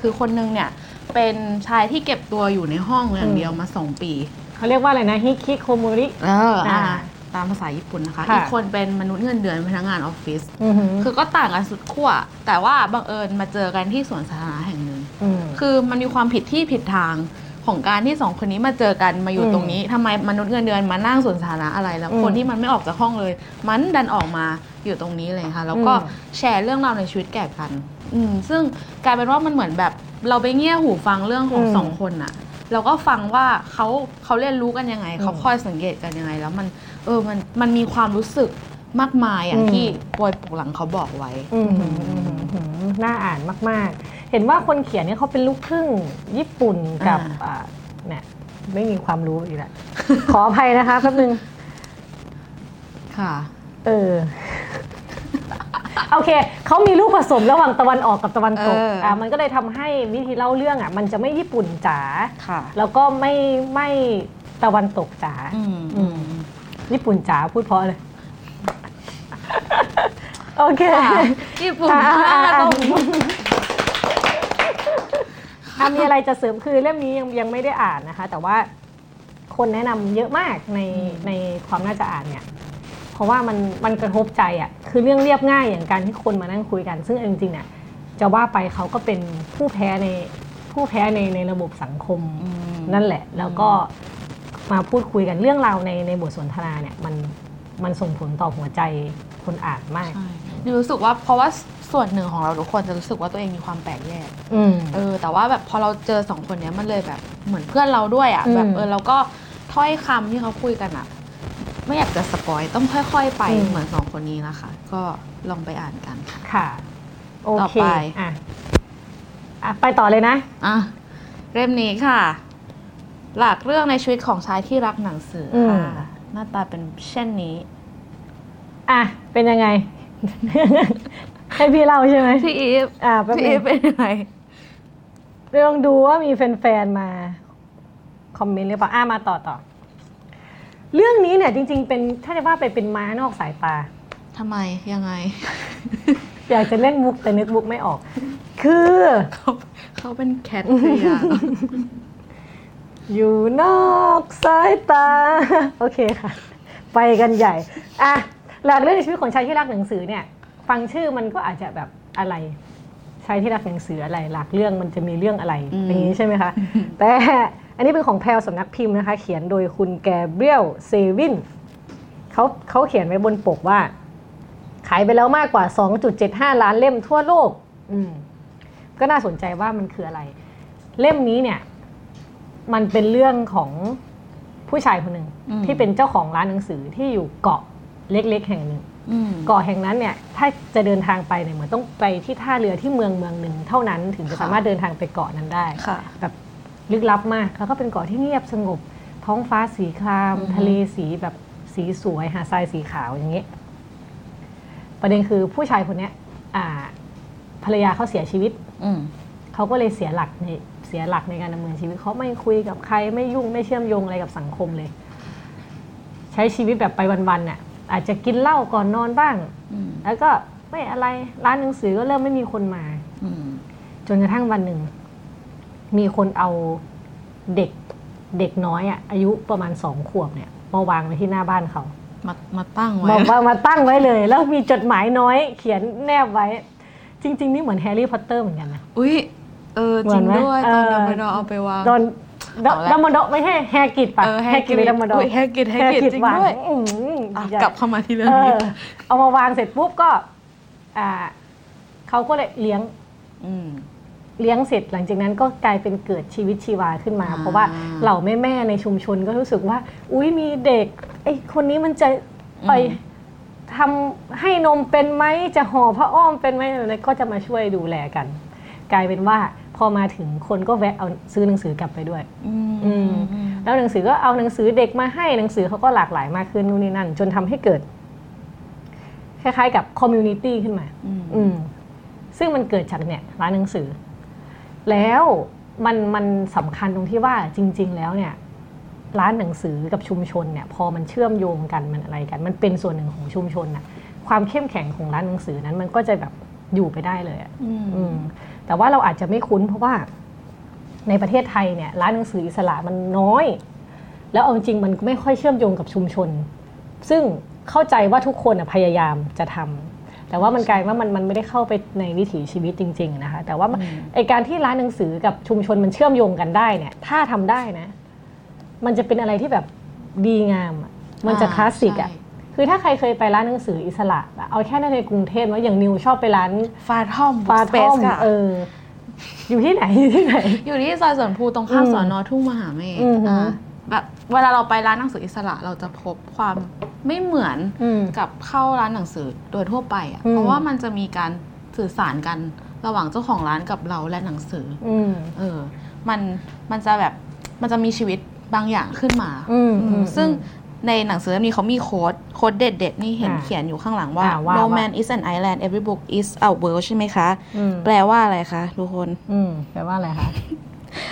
คือคนนึงเนี่ยเป็นชายที่เก็บตัวอยู่ในห้องอย่างเดียวมาสองปี เขาเรียกว่าอะไรนะฮิคิโคโมริเอออ่าอ่าตามภาษาญี่ปุ่นนะคะค่ะอีกคนเป็นมนุษย์เงินเดือนพนักงานออฟฟิศอือหือคือก็ต่างกันสุดขั้ว แต่ว่าบังเอิญมาเจอกันที่สวนสาธารณะแห่งหนึ่งมคือมันมีความผิดที่ผิดทาง ของการที่สองคนนี้มาเจอกันมาอยู่อืมตรงนี้ทำไมมนุษย์เงินเดือนมานั่งสวนสาธารณะอะไรแล้วอืมคนที่มันไม่ออกจากห้องเลย มันดันออกมาอยู่ตรงนี้เลยค่ะแล้วก็อืมแชร์เรื่องราวในชีวิตแก่กัน อืมซึ่งกลายเป็นว่ามันเหมือนแบบเราไปเงี่ยหูฟังเรื่องของสองคนอะเราก็ฟังว่าเขาเขาเรียนรู้กันยังไงเขาคอยสังเกตกันยังไง แล้วมันเออมันมันมีความรู้สึกมากมายอย่างที่ปอยปกหลังเขาบอกไว้อืมหืมอืมหืมอืมน่าอ่านมาก ๆ เห็นว่าคนเขียนเนี่ยเขาเป็นลูกครึ่งญี่ปุ่นกับอ่าอ่าเนี่ยไม่มีความรู้อีกแล้วขออภัยนะคะแป๊บนึง ค่ะ เออ โอเค เขามีลูกผสมระหว่างตะวันออกกับตะวันตกเอออ่อ่ามันก็เลยทำให้วิธีเล่าเรื่องอะ มันจะไม่ญี่ปุ่นจ๋าค่ะแล้วก็ไม่ไม่ตะวันตกจ๋าอืมอืมญี่ปุ่นจ๋าพูดเพราะเลย โอเคค่ะญี่ปุ่นอ่าอ่าอ่า ต้อง อะ มีอะไรจะเสริมคือเล่มนี้ยังยังไม่ได้อ่านนะคะ แต่ว่าคนแนะนำเยอะมากในในความน่าจะอ่านเนี่ยเพราะว่ามันมันกระทบใจอะคือเรื่องเรียบง่ายอย่างการที่คนมานั่งคุยกัน ซึ่งเอาจริงๆเนี่ยจะว่าไปเขาก็เป็นผู้แพ้ในผู้แพ้ในในระบบสังคมอืมนั่นแหละ แล้วก็มาพูดคุยกันเรื่องราวในในบทสนทนาเนี่ยมันมันส่งผลต่อหัวใจคนอ่านมากใช่ดิวรู้สึกว่าเพราะว่า ส่วนหนึ่งของเราทุกคนจะรู้สึกว่าตัวเองมีความแปลกแยกอืม เออแต่ว่าแบบพอเราเจอสองคนเนี้ยมันเลยแบบเหมือนเพื่อนเราด้วยอะ่ะอืม แบบเออเราก็ถ้อยคำที่เขาคุยกันอะ่ะ ไม่อยากจะสปอยต้องค่อย ๆ ไปอืมเหมือนสองคนนี้นะคะ ก็ลองไปอ่านกันค่ะ ค่ะ โอต่อเคไป อะอะ ไปต่อเลยนะ อะเล่มนี้ค่ะ หลักเรื่องในชีวิตของชายที่รักหนังสืออมค่ะหน้าตาเป็นเช่นนี้ อะ เป็นยังไง ให้พี่เล่าใช่ไหมพี่อีฟอะแป๊บพี่นึอีงฟเป็นยังไงลองดูว่ามีแฟนๆมา คอมเมนต์หรือเปล่าอะมาต่อต่อ เรื่องนี้เนี่ยจริง ๆ เป็นถ้าจะว่าไปเป็นม้านอกสายตา ทำไมยังไง อยากจะเล่นมุกแต่นึกมุกไม่ออก คือ เขาเขาเป็นแคทเรียอยู่นอกสายตา โอเคค่ะ ไปกันใหญ่ อะหลักเรื่องในชีวิตของชายที่รักหนังสือเนี่ย ฟังชื่อมันก็อาจจะแบบอะไรชายที่รักหนังสืออะไรหลักเรื่องมันจะมีเรื่องอะไรอืมอย่างนี้ใช่ไหมคะ แต่อันนี้เป็นของแพลวสำนักพิมพ์นะคะ เขียนโดยคุณแกเบรียลเซวินเขาเขาเขียนไว้บนปกว่า ขายไปแล้วมากกว่า 2.75 ล้านเล่มทั่วโลกอืมก็น่าสนใจว่ามันคืออะไร เล่มนี้เนี่ย มันเป็นเรื่องของผู้ชายคนหนึ่งอืมที่เป็นเจ้าของร้านหนังสือที่อยู่เกาะเล็ก ๆ แห่งหนึ่งอืม เกาะแห่งนั้นเนี่ยถ้าจะเดินทางไปเนี่ยเหมือนต้องไปที่ท่าเรือที่เมืองเมืองหนึ่งเท่านั้นถึงจะค่ะสามารถเดินทางไปเกาะนั้นได้ค่ะแบบลึกลับมากแล้วก็เป็นเกาะที่เงียบสงบ ท้องฟ้าสีครามอือฮึทะเลสีแบบสีสวยหาดทรายสีขาวอย่างเงี้ยประเด็นคือผู้ชายคนเนี้ยอ่าภรรยาเขาเสียชีวิตอืมเขาก็เลยเสียหลักในเสียหลักในการดำเนินชีวิตเขาไม่คุยกับใครไม่ยุ่งไม่เชื่อมโยงอะไรกับสังคมเลย ใช้ชีวิตแบบไปวันๆน่ะ อาจจะกินเหล้าก่อนนอนบ้างอืมแล้วก็ไม่อะไรร้านหนังสือก็เริ่มไม่มีคนมาอืมจนกระทั่งวันหนึ่ง มีคนเอาเด็กเด็กน้อยอะอายุประมาณสองขวบเนี่ยมาวางไว้ที่หน้าบ้านเขามามาตั้งไว้มามามาตั้งไว้เลย แล้วมีจดหมายน้อย เขียนแนบไว้ จริง ๆ นี่เหมือนแฮร์รี่พอตเตอร์เหมือนกันนะอุ้ยเออเหมืจริงไหมด้วยเออตอนดัมเบิลดอร์เอาไปวางโดน ดเอาละดัมเบิลดอร์ไม่ใช่แฮร์กิตปะเออแฮร์กิตหรือดัมเบิลดออุ๊ร์ยแฮร์กิตแฮร์กิตจริงวางด้วยอืมอะใหญ่กลับเข้ามาที่เรื่องนี้เออเอามาวางเสร็จปุ๊บก็อ่าเขาก็เลยเลี้ยงอืมเลี้ยงเสร็จหลังจากนั้นก็กลายเป็นเกิดชีวิตชีวาขึ้นมาอ่าเพราะว่าเหล่าแม่แม่ๆในชุมชนก็รู้สึกว่า อุ้ยมีเด็กไอ้คนนี้มันจะไปทำให้นมเป็นไหมจะห่อผ้าอ้อมเป็นไหมอะไรก็จะมาช่วยดูแลกัน กลายเป็นว่าพ อมาถึงคนก็แวะเอาซื้อหนังสือกลับไปด้วยอืมอืมแล้วหนังสือก็เอาหนังสือเด็กมาให้หนังสือเขาก็หลากหลายมากขึ้นนู่นนี่นั่น จนทำให้เกิด คล้ายๆ กับ community ขึ้นมาอืมอืมซึ่งมันเกิดจากเนี่ยร้านหนังสือ แล้วมันมันสำคัญตรงที่ว่าจริง ๆ แล้วเนี่ยร้านหนังสือกับชุมชนเนี่ยพอมันเชื่อมโยงกันมันอะไรกัน มันเป็นส่วนหนึ่งของชุมชนน่ะความเข้มแข็งของร้านหนังสือนั้นมันก็จะแบบอยู่ไปได้เลยอะอืมอืม แต่ว่าเราอาจจะไม่คุ้นเพราะว่าในประเทศไทยเนี่ยร้านหนังสืออิสระมันน้อย แล้วเอาจริงๆมันไม่ค่อยเชื่อมโยงกับชุมชน ซึ่งเข้าใจว่าทุกคนอะพยายามจะทำแต่ว่ามันกลายว่ามันมันไม่ได้เข้าไปในวิถีชีวิตจริง ๆ นะคะ แต่ว่ามันไอการที่ร้านหนังสือกับชุมชนมันเชื่อมโยงกันได้เนี่ย ถ้าทำได้นะ มันจะเป็นอะไรที่แบบดีงามอะมันจะอ่าคลาสสิกอะใช่ คือถ้าใครเคยไปร้านหนังสืออิสระอะเอาแค่ในกรุงเทพว่าอย่างนิวชอบไปร้านฟาทอมฟาสทเปอซมค่ะเอออยู่ที่ไหนอยู่ที่ไหน อยู่ที่ซอยสวนภูตรงข้ามอืมสอนอทุ่งมหาเมฆอือหืออ่าแบบเวลาเราไปร้านหนังสืออิสระเราจะพบความไม่เหมือนอืมกับเข้าร้านหนังสือโดยทั่วไปอะอืมเพราะว่ามันจะมีการสื่อสารกันระหว่างเจ้าของร้านกับเราและหนังสืออืมเออ มันมันจะแบบมันจะมีชีวิตบางอย่างขึ้นมาอืมอืมอืมซึ่ง ในหนังสือเล่มนี้เขามีโค้ดโค้ดเด็ดๆ นี่เห็นอ่าเขียนอยู่ข้างหลังว่าอ่าว่า no ว่า man is an island every book is a world ใช่ไหมคะอืมแปลว่าอะไรคะ ทุกคน อืมแปลว่าอะไรคะ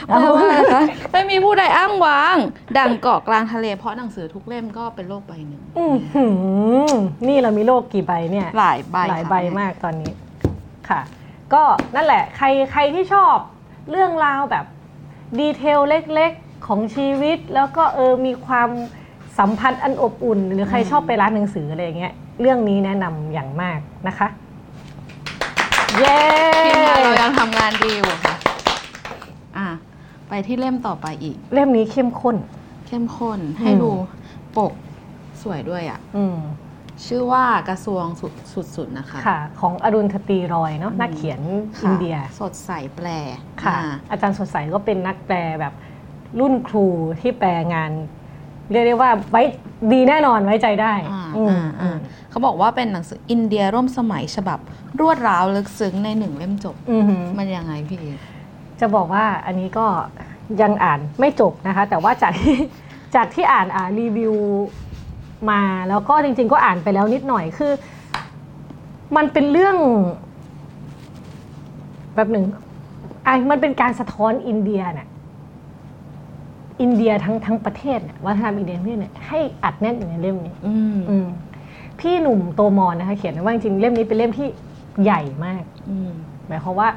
แปลว่าอะไรคะไม่มีผู้ใดอ้างว้าง ดังเกาะกลางทะเล เพราะหนังสือทุกเล่มก็เป็นโลกใบหนึ่งอือหือนี่เรามีโลกกี่ใบเนี่ย หลายใบหลายค่ะใบมากตอนนี้ค่ะ ก็นั่นแหละ ใครใครที่ชอบเรื่องราวแบบดีเทลเล็ก ๆของชีวิตแล้วก็เออมีความ สัมพันธ์อันอบอุ่น หรือใครชอบไปร้านหนังสืออะไรอย่างเงี้ยเรื่องนี้แนะนำอย่างมากนะคะ เย้ทีมงานเรายังทำงานดีอยู่ค่ะอะ ไปที่เล่มต่อไปอีก เล่มนี้เข้มข้น เข้มข้นให้อืมดูปกสวยด้วยอะอืมชื่อว่ากระทรวงสุดสุดๆนะคะ ค่ะ ของอรุณทตีรอยเนาะนักเขียนค่ะอินเดีย สดใสแปลค่ะอ่าอาจารย์สดใสก็เป็นนักแปลแบบรุ่นครูที่แปลงาน เรียกได้ว่าไว้ดีแน่นอนไว้ใจได้อ่าอืมอ่าอ่าเขาบอกว่าเป็นหนังสืออินเดียร่วมสมัยฉบับ รวดร้าวลึกซึ้งในหนึ่งเล่มจบอืมหือมันยังไงพี่ จะบอกว่าอันนี้ก็ยังอ่านไม่จบนะคะ แต่ว่าจากที่จากที่อ่านอ่ารีวิวมาแล้วก็จริง ๆ ก็อ่านไปแล้วนิดหน่อยคือ มันเป็นเรื่องแบบหนึ่งอะมันเป็นการสะท้อนอินเดียเนี่ย อินเดียทั้งทั้งประเทศเนี่ยวัฒนธรรมอินเดียทั้งประเทศเนี่ยให้อัดแน่นอยู่ในเล่มนี้อืมอืมพี่หนุ่มโตมอนนะคะ เขียนไว้ว่าจริงๆเล่มนี้เป็นเล่มที่ใหญ่มากอืมหมายความว่า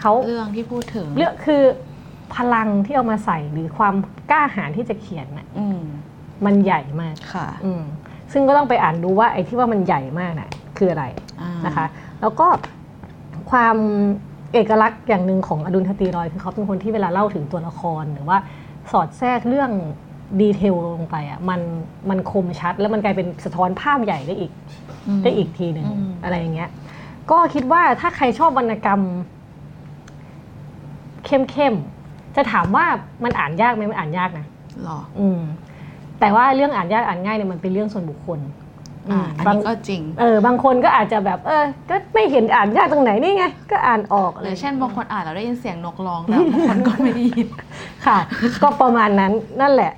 เขาเรื่องที่พูดถึงเรื่องคือพลังที่เอามาใส่หรือความกล้าหาญที่จะเขียนน่ะอืมมันใหญ่มากค่ะอืมซึ่งก็ต้องไปอ่านดูว่าไอ้ที่ว่ามันใหญ่มากน่ะ คืออะไรอ่านะคะ แล้วก็ความเอกลักษณ์อย่างหนึ่งของอดุลทตีรอย คือเขาเป็นคนที่เวลาเล่าถึงตัวละครหรือว่า สอดแทรกเรื่องดีเทลลงไปอะมันมันคมชัด แล้วมันกลายเป็นสะท้อนภาพใหญ่ได้อีกมได้อีกทีหนึ่งอืมอะไรอย่างเงี้ย ก็คิดว่าถ้าใครชอบวรรณกรรม เข้มๆจะถามว่ามันอ่านยากไหมมันอ่านยากนะหรออืมแต่ว่าเรื่องอ่านยากอ่านง่ายเนี่ยมันเป็นเรื่องส่วนบุคคล อ่าอืมอันบางนี้ก็จริง เออบางคนก็อาจจะแบบเออ ก็ไม่เห็นอ่านยากตรงไหนนี่ไง ก็อ่านออกหเลรืยอเช่นบางคนอ่านแล้วได้ยินเสียงนกร้องแต่บางคนก็ไม่ได้ยินค่ะ ก็ประมาณนั้นนั่นแหละ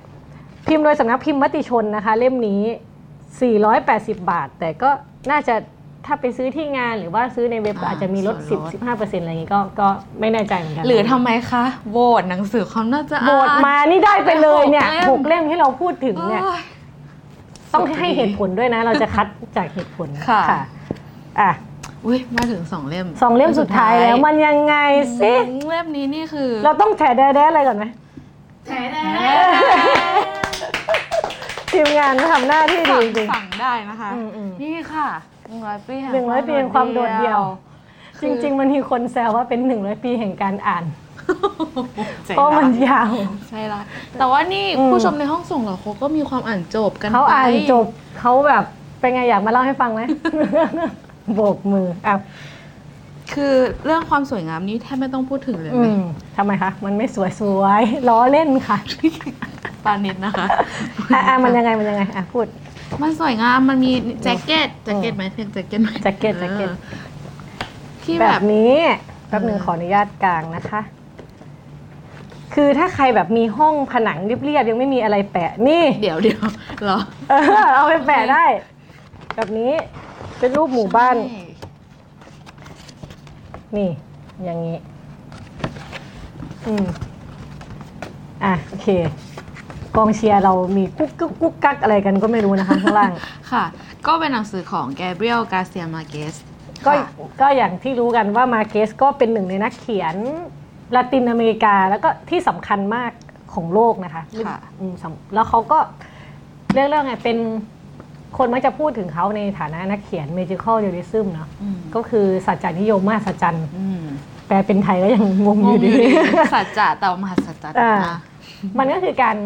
พิมพ์โดยสำนักพิมพ์มติชนนะคะ เล่มนี้ 480 บาท แต่ก็น่าจะถ้าไปซื้อที่งานหรือว่าซื้อในเว็บก็อ่าอาจจะมีลดส่วนลด 10 15เปอร์เซ็นต์อะไรอย่างงี้ก็ก็ไม่แน่ใจเหมือนกัน หรือทำไมคะโหวตหนังสือเขาน่าจะโหวตอ่านมานี่ได้ไปเลยเนี่ยหหกกเล่มเล่มที่เราพูดถึงเนี่ยโอ้ย ต้องให้เหตุผลด้วยนะ เราจะคัดจากเหตุผลค่ะอะอุ้ยมาถึงสองเล่มสองเล่มสุดท้ายแล้วมันยังไงสิอืมเล่มนี้นี่คือ เราต้องแถแด้ๆอะไรก่อนไหมทีมงานทำหน้าที่ดีสั่งจริงสั่งได้นะคะอืมอืมนี่ค่ะหนึ่งร้อยปีแห่งหนึ่งร้อยปีแห่งความโดดเดี่ยวคืจอริง ๆ มันมีคนแซวว่าเป็นหนึ่งร้อยปีแห่งการอ่านใจ เพราะมันร้ายยาว ใช่ละแต่ว่านี่อืมผู้ชมในห้องส่งเราเขาก็มีความอ่านจบกันเขาอ่านไปจบเขาแบบเป็นไงอยากมาเล่าให้ฟังไหมโบกมืออะคือเรื่องความสวยงามนี้แทบไม่ต้องพูดถึงเลยอืไหมมทำไมคะ มันไม่สวยสวยๆล้อเล่นค่ะปานิดนะคะอะอะมันยังไงมันยังไงอะพูด มันสวยงามมันมี jacket jacket ไหมเป็นแจ็คเก็ตไหม jacket jacket อ๋อที่แบแบบบนี้แป๊บหนึ่งขออนุญาตกลางนะคะ คือถ้าใครแบบมีห้องผนังเรียบๆยังไม่มีอะไรแปะนี่ เดี๋ยวเดี๋ยวเหรอเออเอาไปแปะได้ แบบนี้เป็นรูปหมู่บ้าน ใช่นี่ อย่างนี้ อืม อะ โอเค กองเชียร์เรามีกุ๊กกุ๊กกุ๊กกักอะไรกันก็ไม่รู้นะคะ ข้างล่าง ค่ะ ก็เป็นหนังสือของแกเบรียลกาเซียมาเกสก็ก็อย่างที่รู้กันว่ามาเกสก็เป็นหนึ่งในนักเขียน ลาตินอเมริกาแล้วก็ที่สำคัญมากของโลกนะคะค่ะอืมสำแล้วเขาก็เรื่องเรื่องไงเป็นคนมักจะพูดถึงเขาในฐานะนักเขียน magical realism เนาะอืมก็คือสัจจานิยมมากสัจจันอืมแปลเป็นไทยก็ยังงงงองยู่อดียู่ดีสัจจะแต่ว่ามหัศจรรย์อ่านะมันก็คือการ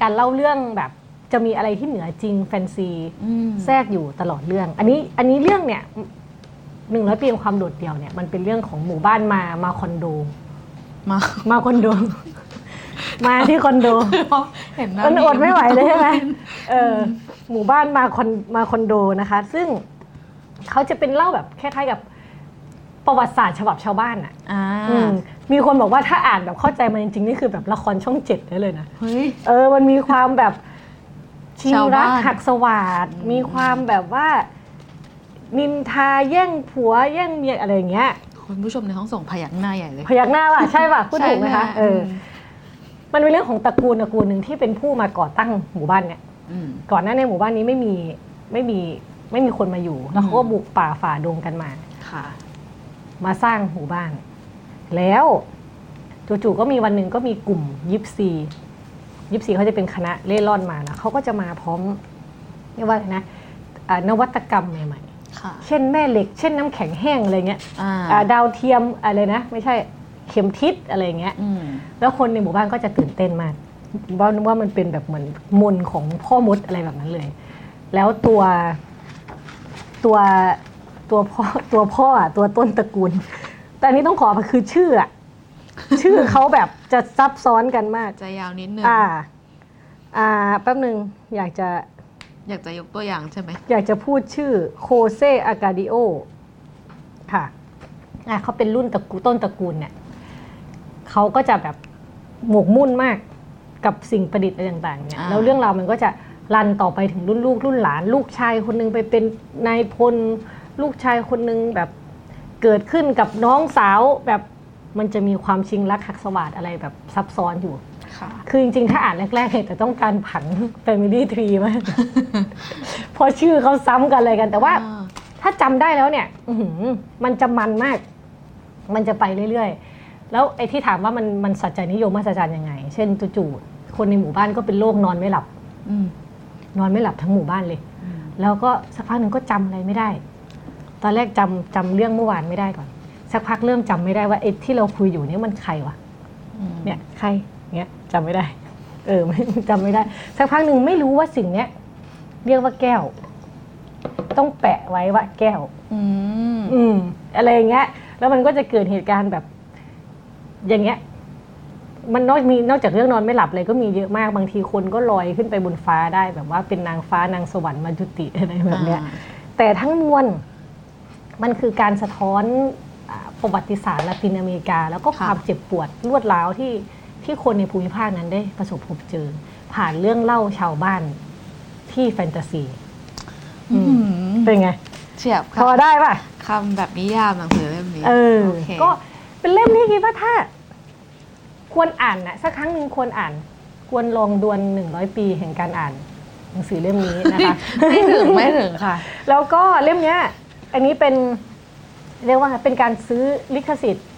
การเล่าเรื่องแบบจะมีอะไรที่เหนือจริงแฟนซีอืมแทรกอยู่ตลอดเรื่อง อันนี้อันนี้เรื่องเนี่ย หนึ่งร้อยปีของความโดดเดี่ยวเนี่ยมันเป็นเรื่องของหมู่บ้านมามาคอนโด มามาคอนโด มาที่คอนโดเห็นหน้ามันอดไม่ไหวเลยใช่ไหมนเออหมู่บ้านมาคอนมาคอนโดนะคะ ซึ่งเขาจะเป็นเล่าแบบคล้ายๆกับประวัติศาสตร์ฉบับชาวบ้านอะอ่าอืมมีคนบอกว่าถ้าอ่านแบบเข้าใจมันจริงๆนี่คือแบบละครช่องเจ็ดได้เลยนะเฮ้ยเออ มันมีความแบบชิงชาวรับ้ากนหักสวาดมีความแบบว่า นินทาแย่งผัวแย่งเมียอะไรอย่างเงี้ยคุณผู้ชมในห้องส่งพยักหน้าใหญ่เลย พยักหน้าว่ะใช่ป่ะพูดถูกไหมคะใช่เออมันเป็นเรื่องของตระกูลตระกูลหนึ่งที่เป็นผู้มาก่อตั้งหมู่บ้านเนี่ยอืมก่อนหน้าในหมู่บ้านนี้ไม่มีไม่มีไม่มีคนมาอยู่ แล้วเขาก็บุกป่าฝ่าดงกันมาค่ะ มาสร้างหมู่บ้าน แล้วจู่ๆก็มีวันหนึ่งก็มีกลุ่มยิปซียิปซีเขาจะเป็นคณะเล่ร่อนมานะเขาก็จะมาพร้อมเรียกว่าอะไรนะอ่านวัตกรรมใหม่ค่ะๆ เช่นแม่เหล็ก เช่นน้ำแข็งแห้งอะไรเงี้ยอ่าอ่าดาวเทียมอะไรนะ ไม่ใช่เข็มทิศอะไรเงี้ยอืมแล้วคนในหมู่บ้านก็จะตื่นเต้นมากว่าว่ามันเป็นแบบเหมือนมนต์ของพ่อมดอะไรแบบนั้นเลย แล้วตัวตัวตัวพ่อตัวพ่ออะตัวต้นตระกูล แต่อันนี้ต้องขอคือชื่ออะชื่อเขาแบบจะซับซ้อนกันมาก จะยาวนิดนึงอ่า อ่าแป๊บหนึ่งอยากจะ อยากจะยกตัวอย่างใช่ไหม อยากจะพูดชื่อโคเซอากาดิโอ ค่ะอะเขาเป็นรุ่นตระกูลต้นตระกูลเนี่ยเขาก็จะแบบหมกมุ่นมากกับสิ่งประดิษฐ์อะไรต่างๆเนี่ยแล้วเรื่องราวมันก็จะรันต่อไปถึงรุ่นลูกรุ่นหลาน ลูกชายคนหนึงไปเป็นนายพลลูกชายคนหนึงแบบเกิดขึ้นกับน้องสาวแบบมันจะมีความชิงรักหักสวาดอะไรแบบซับซ้อนอยู่ ค่ะคือจริงๆ ถ้าอ่านแรกๆเนี่ยแต่ต้องการผัง Family Tree มากเพราะชื่อเขาซ้ำกันเลยกัน แต่ว่าอ่าถ้าจำได้แล้วเนี่ยอื้อหือมันจะมันมาก มันจะไปเรื่อยๆ แล้วไอ้ที่ถามว่ามันมันสัจจานิยมมาสัจจานยังไง เช่นจู่ๆคนในหมู่บ้านก็เป็นโรคนอนไม่หลับอืมนอนไม่หลับทั้งหมู่บ้านเลยอืมแล้วก็สักพักหนึ่งก็จำอะไรไม่ได้ ตอนแรกจำจำเรื่องเมื่อวานไม่ได้ก่อน สักพักเริ่มจำไม่ได้ว่าไอ้ที่เราคุยอยู่เนี่ยมันใครวะอืมเนี่ยใคร เนี้ยจำไม่ได้ เออไม่จำไม่ได้ สักพักหนึ่งไม่รู้ว่าสิ่งเนี้ยเรียกว่าแก้ว ต้องแปะไว้ว่าแก้ว อืมอืมอะไรอย่างเงี้ย แล้วมันก็จะเกิดเหตุการณ์แบบ อย่างเงี้ย มันนอกมีนอกจากเรื่องนอนไม่หลับเลยก็มีเยอะมากบางทีคนก็ลอยขึ้นไปบนฟ้าได้แบบว่าเป็นนางฟ้านางสวรรค์มาจุติอะไรแบบเนี้ยอ่าแต่ทั้งมวลมันคือการสะท้อนอาประวัติศาสตร์ละตินอเมริกา แล้วก็ความเจ็บปวดรวดร้าวที่ ที่คนในภูมิภาคนั้นได้ประสบพบเจอ ผ่านเรื่องเล่าชาวบ้านที่แฟนตาซีอืมเป็นไงเฉียบพอค่ะได้ป่ะคำแบบนิยามหนังสือเล่มนี้เออโอเคก็เป็นเล่มที่คิดว่าถ้า ควรอ่านนะสักครั้งหนึ่งควรอ่าน ควรลองดวลหนึ่งร้อยปีแห่งการอ่าน หนังสือเล่มนี้นะคะไม่ถึงไม่ถึงค่ะ แล้วก็เล่มเนี้ย อันนี้เป็นเรียกว่าไงเป็นการซื้อลิขสิทธิ์แป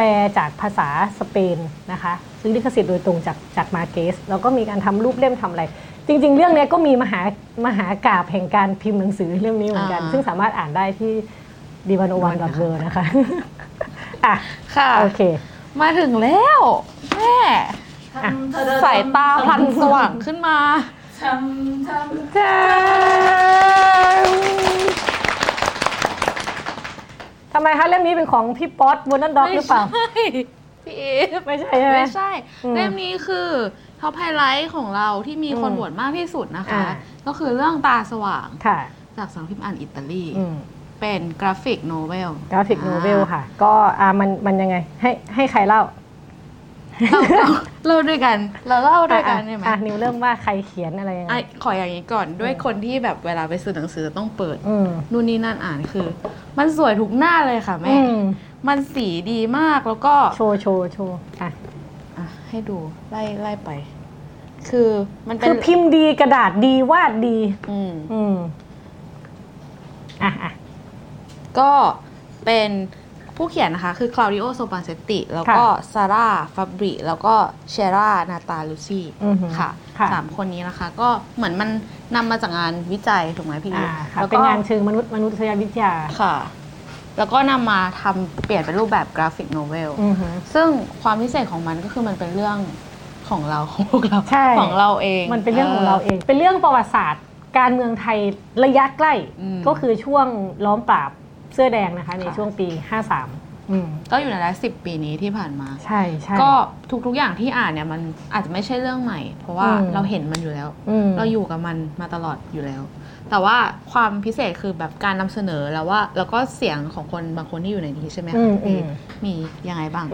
ลจากภาษาสเปนนะคะซื้อลิขสิทธิ์โดยตรงจากจากมาเกสแล้วก็มีการทำรูปเล่มทำอะไร จริง ๆ เรื่องเนี้ยก็มีมหามหากาบแห่งการพิมพ์หนังสือเล่มนี้เหมือนกันอ่าซึ่งสามารถอ่านได้ที่ d ีวันโอวันดอทเนะคะอะค่ะโอเค มาถึงแล้วแม่อะสายตาพลันสว่างขึ้นมาทำ ไหมคะเล่มนี้เป็นของพี่ป๊อตบนนันด็อกหรือเปล่า ไม่ใช่พี่เอฟไม่ใช่ใช่ไหม ไม่ใช่ อืมเล่มนี้คือ top highlight ของเราที่มีคนอืมโหวตมากที่สุดนะคะ อ่า ก็คือเรื่องตาสว่างค่ะ จากสำนักพิมพ์อ่านอิตาลี อืมเป็น graphic novel graphic novel ค่ะก็อ่ามันมันยังไง ให้ให้ใครเล่า เราเราเล่าด้วยกัน เราเล่าด้วยกันใช่ไหมอะนิวเริ่มว่าใครเขียนอะไรยังไงไอะขออย่างนี้ก่อนด้วยคนที่แบบเวลาไปซื้อหนังสือต้องเปิดอืมนู่นนี่นั่นอ่านคือ มันสวยทุกหน้าเลยค่ะแม่อืมมันสีดีมากแล้วก็โชว์ว์โชว์โชว์อะอะให้ดูไล่ไล่ไป คือมันเป็คืนอพิมพ์ดีกระดาษดีวาดดี อืมอืมอะอะก็เป็น ผู้เขียนนะคะคือคลาวดิโอโซปรานเซตติ แล้วก็ซาร่าฟาบริแล้วก็เคียรานาตาลุชชีอือหือค่ะค่ะสามคนนี้นะคะ ก็เหมือนมันนำมาจากงานวิจัยถูกไหมพี่อ่าค่ะแล้วก็เป็นงานเชิงมนุษย์มนุษยวิทยาค่ะ แล้วก็นำมาทำเปลี่ยนเป็นรูปแบบกราฟิกโนเวลอือหือซึ่งความพิเศษของมันก็คือมันเป็นเรื่องของเราของพวกเราใช่ของเราเอง มันเป็นเรื่องของเราเอง เป็นเรื่องประวัติศาสตร์ การเมืองไทยระยะใกล้อืมก็คือช่วงล้อมปราบ เสื้อแดงนะคะ ในค่ะช่วงปี 53อืมก็อยู่ในรายสิบปีนี้ที่ผ่านมา ใช่ใช่ ก็ทุกๆอย่างที่อ่านเนี่ยมันอาจจะไม่ใช่เรื่องใหม่ เพราะว่าอืม เราเห็นมันอยู่แล้ว อืม เราอยู่กับมันมาตลอดอยู่แล้ว แต่ว่าความพิเศษคือแบบการนำเสนอแล้วว่าแล้วก็เสียงของคนบางคนที่อยู่ในนี้ใช่ไหมอืคะมอืมีม มียังไงบ้าง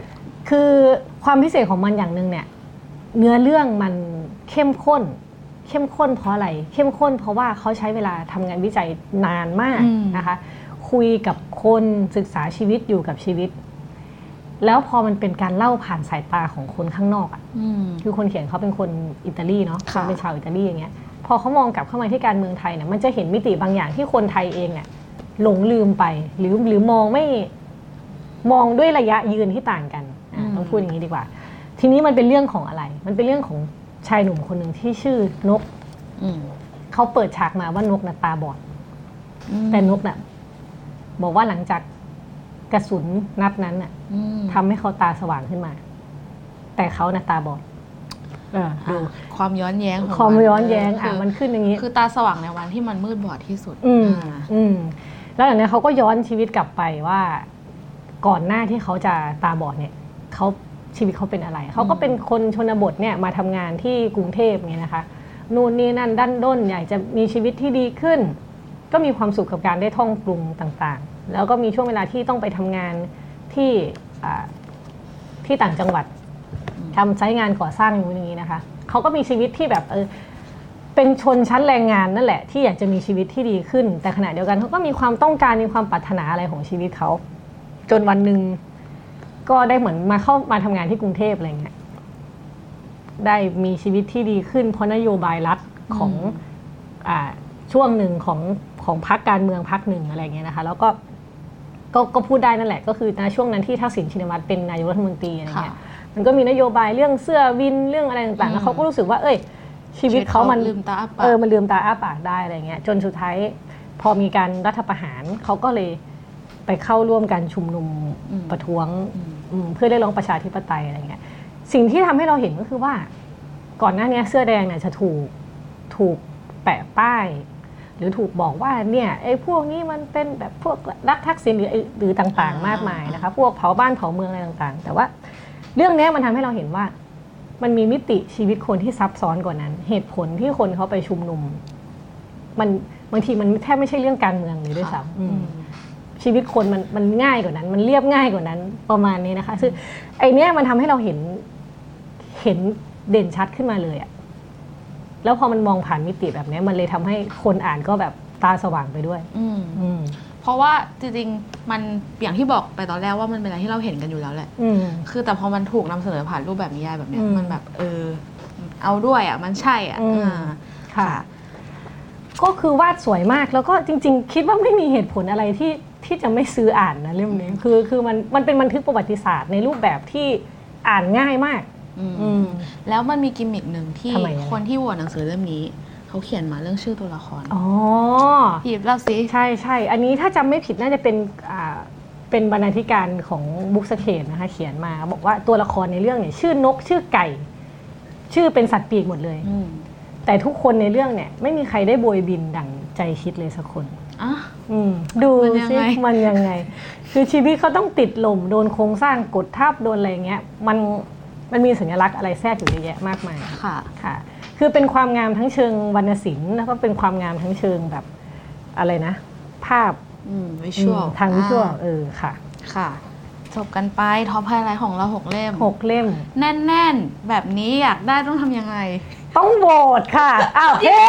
คือความพิเศษของมันอย่างหนึ่งเนี่ย เนื้อเรื่องมันเข้มข้น เข้มข้นเพราะอะไร เข้มข้นเพราะว่าเขาใช้เวลาทำงานวิจัยนานมากอืม นะคะ คุยกับคนศึกษาชีวิตอยู่กับชีวิต แล้วพอมันเป็นการเล่าผ่านสายตาของคนข้างนอกอะอืมคือคนเขียนเขาเป็นคนอิตาลีเนาะค่ะเขาเป็นชาวอิตาลีอย่างเงี้ยพอเขามองกลับเข้ามาที่การเมืองไทยเนี่ยมันจะเห็นมิติบางอย่างที่คนไทยเองเนี่ยหลงลืมไป หรือหรือมองไม่มองด้วยระยะยืนที่ต่างกันอะต้องพูดอย่างนี้ดีกว่า ทีนี้มันเป็นเรื่องของอะไร มันเป็นเรื่องของชายหนุ่มคนหนึ่งที่ชื่อนกอืมเขาเปิดฉากมาว่านกน่ะตาบอดอืมแต่นกน่ะ บอกว่าหลังจากกระสุนนัดนั้นน่ะอืมทำให้เขาตาสว่างขึ้นมา แต่เขาน่ะตาบอดเออดูอะความย้อนแย้งของความย้อนแย้งคือะมันขึ้นอย่างนี้ คือตาสว่างในวันที่มันมืดบอดที่สุด อืมอ่าอืมแล้วหลังจากนั้นเขาก็ย้อนชีวิตกลับไปว่า ก่อนหน้าที่เขาจะตาบอดเนี่ยเขาชีวิตเขาเป็นอะไร เขาก็เป็นคนชนบทเนี่ยมาทำงานที่กรุงเทพเนี่ยนะคะ นู่นนี่นั่นดันด้นอยากจะมีชีวิตที่ดีขึ้น ก็มีความสุขกับการได้ท่องปรุงต่างๆ แล้วก็มีช่วงเวลาที่ต้องไปทำงานที่อ่าที่ต่างจังหวัดทำไซต์งานก่อสร้างอย่างนู้นอย่างนี้นะคะเขาก็มีชีวิตที่แบบเออเป็นชนชั้นแรงงานนั่นแหละ ที่อยากจะมีชีวิตที่ดีขึ้น แต่ขณะเดียวกันเขาก็มีความต้องการมีความปรารถนาอะไรของชีวิตเขาจนวันหนึ่งก็ได้เหมือนมาเข้ามาทำงานที่กรุงเทพอะไรเงี้ยได้มีชีวิตที่ดีขึ้น เพราะนโยบายรัฐของอ่าช่วงหนึ่งของ ของพรรคการเมืองพรรคหนึ่งอะไรเงี้ยนะคะ แล้วก็ก็ก็พูดได้นั่นแหละ ก็คือในช่วงนั้นที่ทักษิณชินวัตรเป็นนายกรัฐมนตรีอะไรเงี้ยค่ะมันก็มีนโยบายเรื่องเสื้อวินเรื่องอะไรต่างๆแล้วเขาก็รู้สึกว่า เอ้ย ชีวิตเขามันลืมตาอ้าปากเออมันลืมตาอ้าปากได้อะไรเงี้ยจนสุดท้ายพอมีการรัฐประหารเขาก็เลยไปเข้าร่วมการชุมนุมอืมประท้วงอืมอืมเพื่อได้ร้องประชาธิปไตยอะไรเงี้ยสิ่งที่ทำให้เราเห็นก็คือว่า ก่อนหน้านี้เสื้อแดงเนี่ยจะถูกถูกแปะป้าย หรือถูกบอกว่าเนี่ยไอ้พวกนี้มันเป็นแบบพวกรักทักษิณหรือหรือต่างๆ มากมายนะคะพวกเผาบ้านเผาเมืองอะไรต่างๆ แต่ว่าเรื่องเนี้ยมันทำให้เราเห็นว่า มันมีมิติชีวิตคนที่ซับซ้อนกว่านั้น เหตุผลที่คนเขาไปชุมนุม มันบางทีมันแทบไม่ใช่เรื่องการเมืองเลยด้วยซ้ำอืมชีวิตคนมันมันง่ายกว่านั้น มันเรียบง่ายกว่านั้นประมาณนี้นะคะซึ่งไอเนี้ยมันทำให้เราเห็นเห็นเด่นชัดขึ้นมาเลยอะ แล้วพอมันมองผ่านมิติแบบเนี้ยมันเลยทำให้คนอ่านก็แบบตาสว่างไปด้วย อืมอืมเพราะว่าจริงๆมันอย่างที่บอกไปตอนแรกว่ามันเป็นอะไรที่เราเห็นกันอยู่แล้วแหละอืมคือแต่พอมันถูกนำเสนอผ่านรูปแบบนิยายแบบเนี้ยอืมมันแบบเออ เอาด้วยอะ มันใช่อะอืมอ่าค่ะ ก็คือวาดสวยมากแล้วก็จริง ๆ คิดว่าไม่มีเหตุผลอะไรที่ที่จะไม่ซื้ออ่านนะเล่มนี้คือคือมันมันเป็นบันทึกประวัติศาสตร์ในรูปแบบที่อ่านง่ายมาก อืมอืมแล้วมันมีกิมมิคหนึ่งที่ทำไมอะ คนที่โหวตหนังสือเล่มนี้ เขาเขียนมาเรื่องชื่อตัวละครอ๋อพี่ยิบเล่าสิใช่ใช่ อันนี้ถ้าจำไม่ผิดน่าจะเป็นอ่าเป็นบรรณาธิการของบุ๊กสเคนนะคะเขียนมาบอกว่าตัวละครในเรื่องเนี่ยชื่อนกชื่อไก่ ชื่อเป็นสัตว์ปีกหมดเลย อืมแต่ทุกคนในเรื่องเนี่ยไม่มีใครได้โบยบินดั่งใจคิดเลยสักคน อะ อืมดูสิมันยังไง มันยังไงไง คือชีวิตเขาต้องติดหล่มโดนโครงสร้างกดทับโดนอะไรเงี้ย มัน มันมีสัญลักษณ์อะไรแทรกอยู่เยอะแยะมากมายค่ะค่ะ คือเป็นความงามทั้งเชิงวรรณศิลป์แล้วก็เป็นความงามทั้งเชิงแบบอะไรนะ ภาพอืม visual ทาง visualเออค่ะค่ะ จบกันไป top highlight ของเราหกเล่มหกเล่ม แน่น ๆ แบบนี้อยากได้ต้องทำยังไง ต้องโหวตค่ะอ้าวเฮ้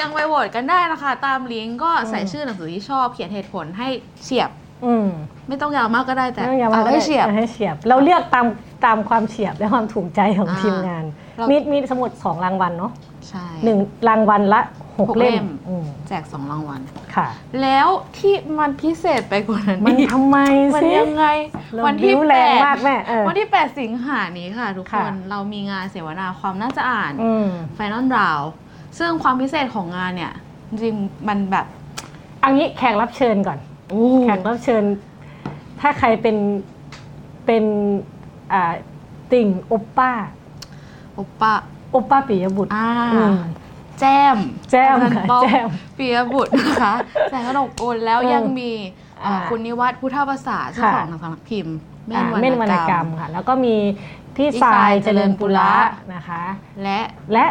ยังไปโหวตกันได้นะคะ ตามลิงก์ก็ใส่ชื่อหนังสือที่ชอบเขียนเหตุผลให้เฉียบ อืมไม่ต้องยาวมากก็ได้แต่ต้องอย่ามาเอาให้เฉียบให้เฉียบ เราเลือกตามตามความเฉียบและความถูกใจของอ่าทีมงานเรามีมีมีสมุดสองรางวัลเนาะใช่หนึ่งรางวัลละหกหกเล่เล่มมอืมแจกสองรางวัลค่ะ แล้วที่มันพิเศษไปกว่านั้นมันอีกทำไมมันสิยังไงเราวันที่บิ้วแรงมากแม่เออวันที่8สิงหานี้ค่ะ ทุกคค่ะนเรามีงานเสวนาความน่าจะอ่านอืม Final Round ซึ่งความพิเศษของงานเนี่ยจริงๆมันแบบเอันนี้แขกรับเชิญก่อน แขกรับเชิญ ถ้าใครเป็นเป็นอ่าติ่งโอปป้าโอปป้าโอปป้าปิยบุตรอ่าอืมแจมแจ้มอาจารย์ค่ะป้อแจ้มปียบุตรนะคะแสงกระหนกกุลแล้วเออยังมีเอ่ออ่าคุณนิวัฒน์พุทธภาษาเจ้าค่ะของหนังสำนักพิมพ์เม่อ่านเม่นวรรณกรรมค่ะ แล้วก็มีพี่พี่สาทรายยเจริญปุระเจริญปุระนะคะ และและ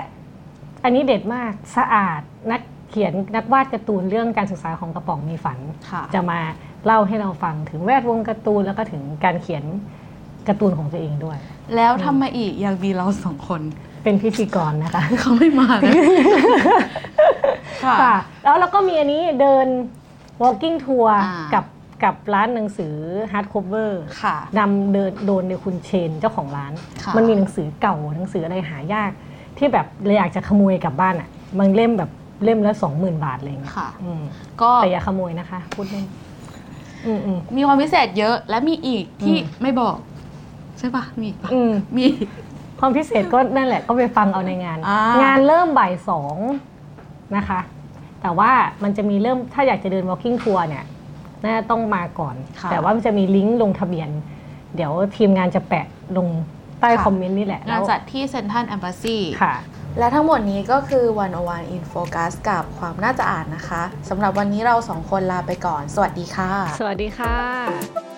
อันนี้เด็ดมากสะอาดนักเขียนนักวาดการ์ตูนเรื่องการศึกษาของกระป๋องมีฝันค่ะจะมาเล่าให้เราฟังถึงแวดวงการ์ตูนแล้วก็ถึงการเขียนการ์ตูนของตัวเองด้วย แล้วทำไมอีกยังมีเราสองคนเป็นพิธีกรนะคะเขาไม่มาเลยค่ะค่ะแล้วเราก็มีอันนี้เดิน walking tour อ่ากักับกับร้านหนังสือ hard cover ค่ะนำเดินโดนในคุณเชนเจ้าของร้านค่ะมันมีหนังสือเก่าหนังสืออะไรหายาก ที่แบบเราอยากจะขโมยกลับบ้านอะมันเล่มแบบ เล่มละสองหมื่นบาทอะไรอย่างเงี้ยค่ะ อืมก็แต่อย่าขโมยนะคะ พูดเล่นอืมอืม มีความพิเศษเยอะและมีอีกที่อืม ไม่บอก ใช่ปะมีอีกปะอืม มีความพิเศษก็นั่นแหละก็ไปฟังเอาในงาน อ่างงานเริ่มบ่ายสองนะคะ แต่ว่ามันจะมีเริ่มถ้าอยากจะเดิน walking tour เนี่ยน่าจะต้องมาก่อน ค่ะแต่ว่ามันจะมีลิงก์ลงทะเบียน เดี๋ยวทีมงานจะแปะลงใต้ค่ะ คอมเมนต์นี่แหละงานแล้วจัดที่เซนทันแอมบ s ซีค่ะ และทั้งหมดนี้ก็คือ101 in focus กับความน่าจะอ่านนะคะสำหรับวันนี้เราสองคนลาไปก่อน สวัสดีค่ะ สวัสดีค่ะ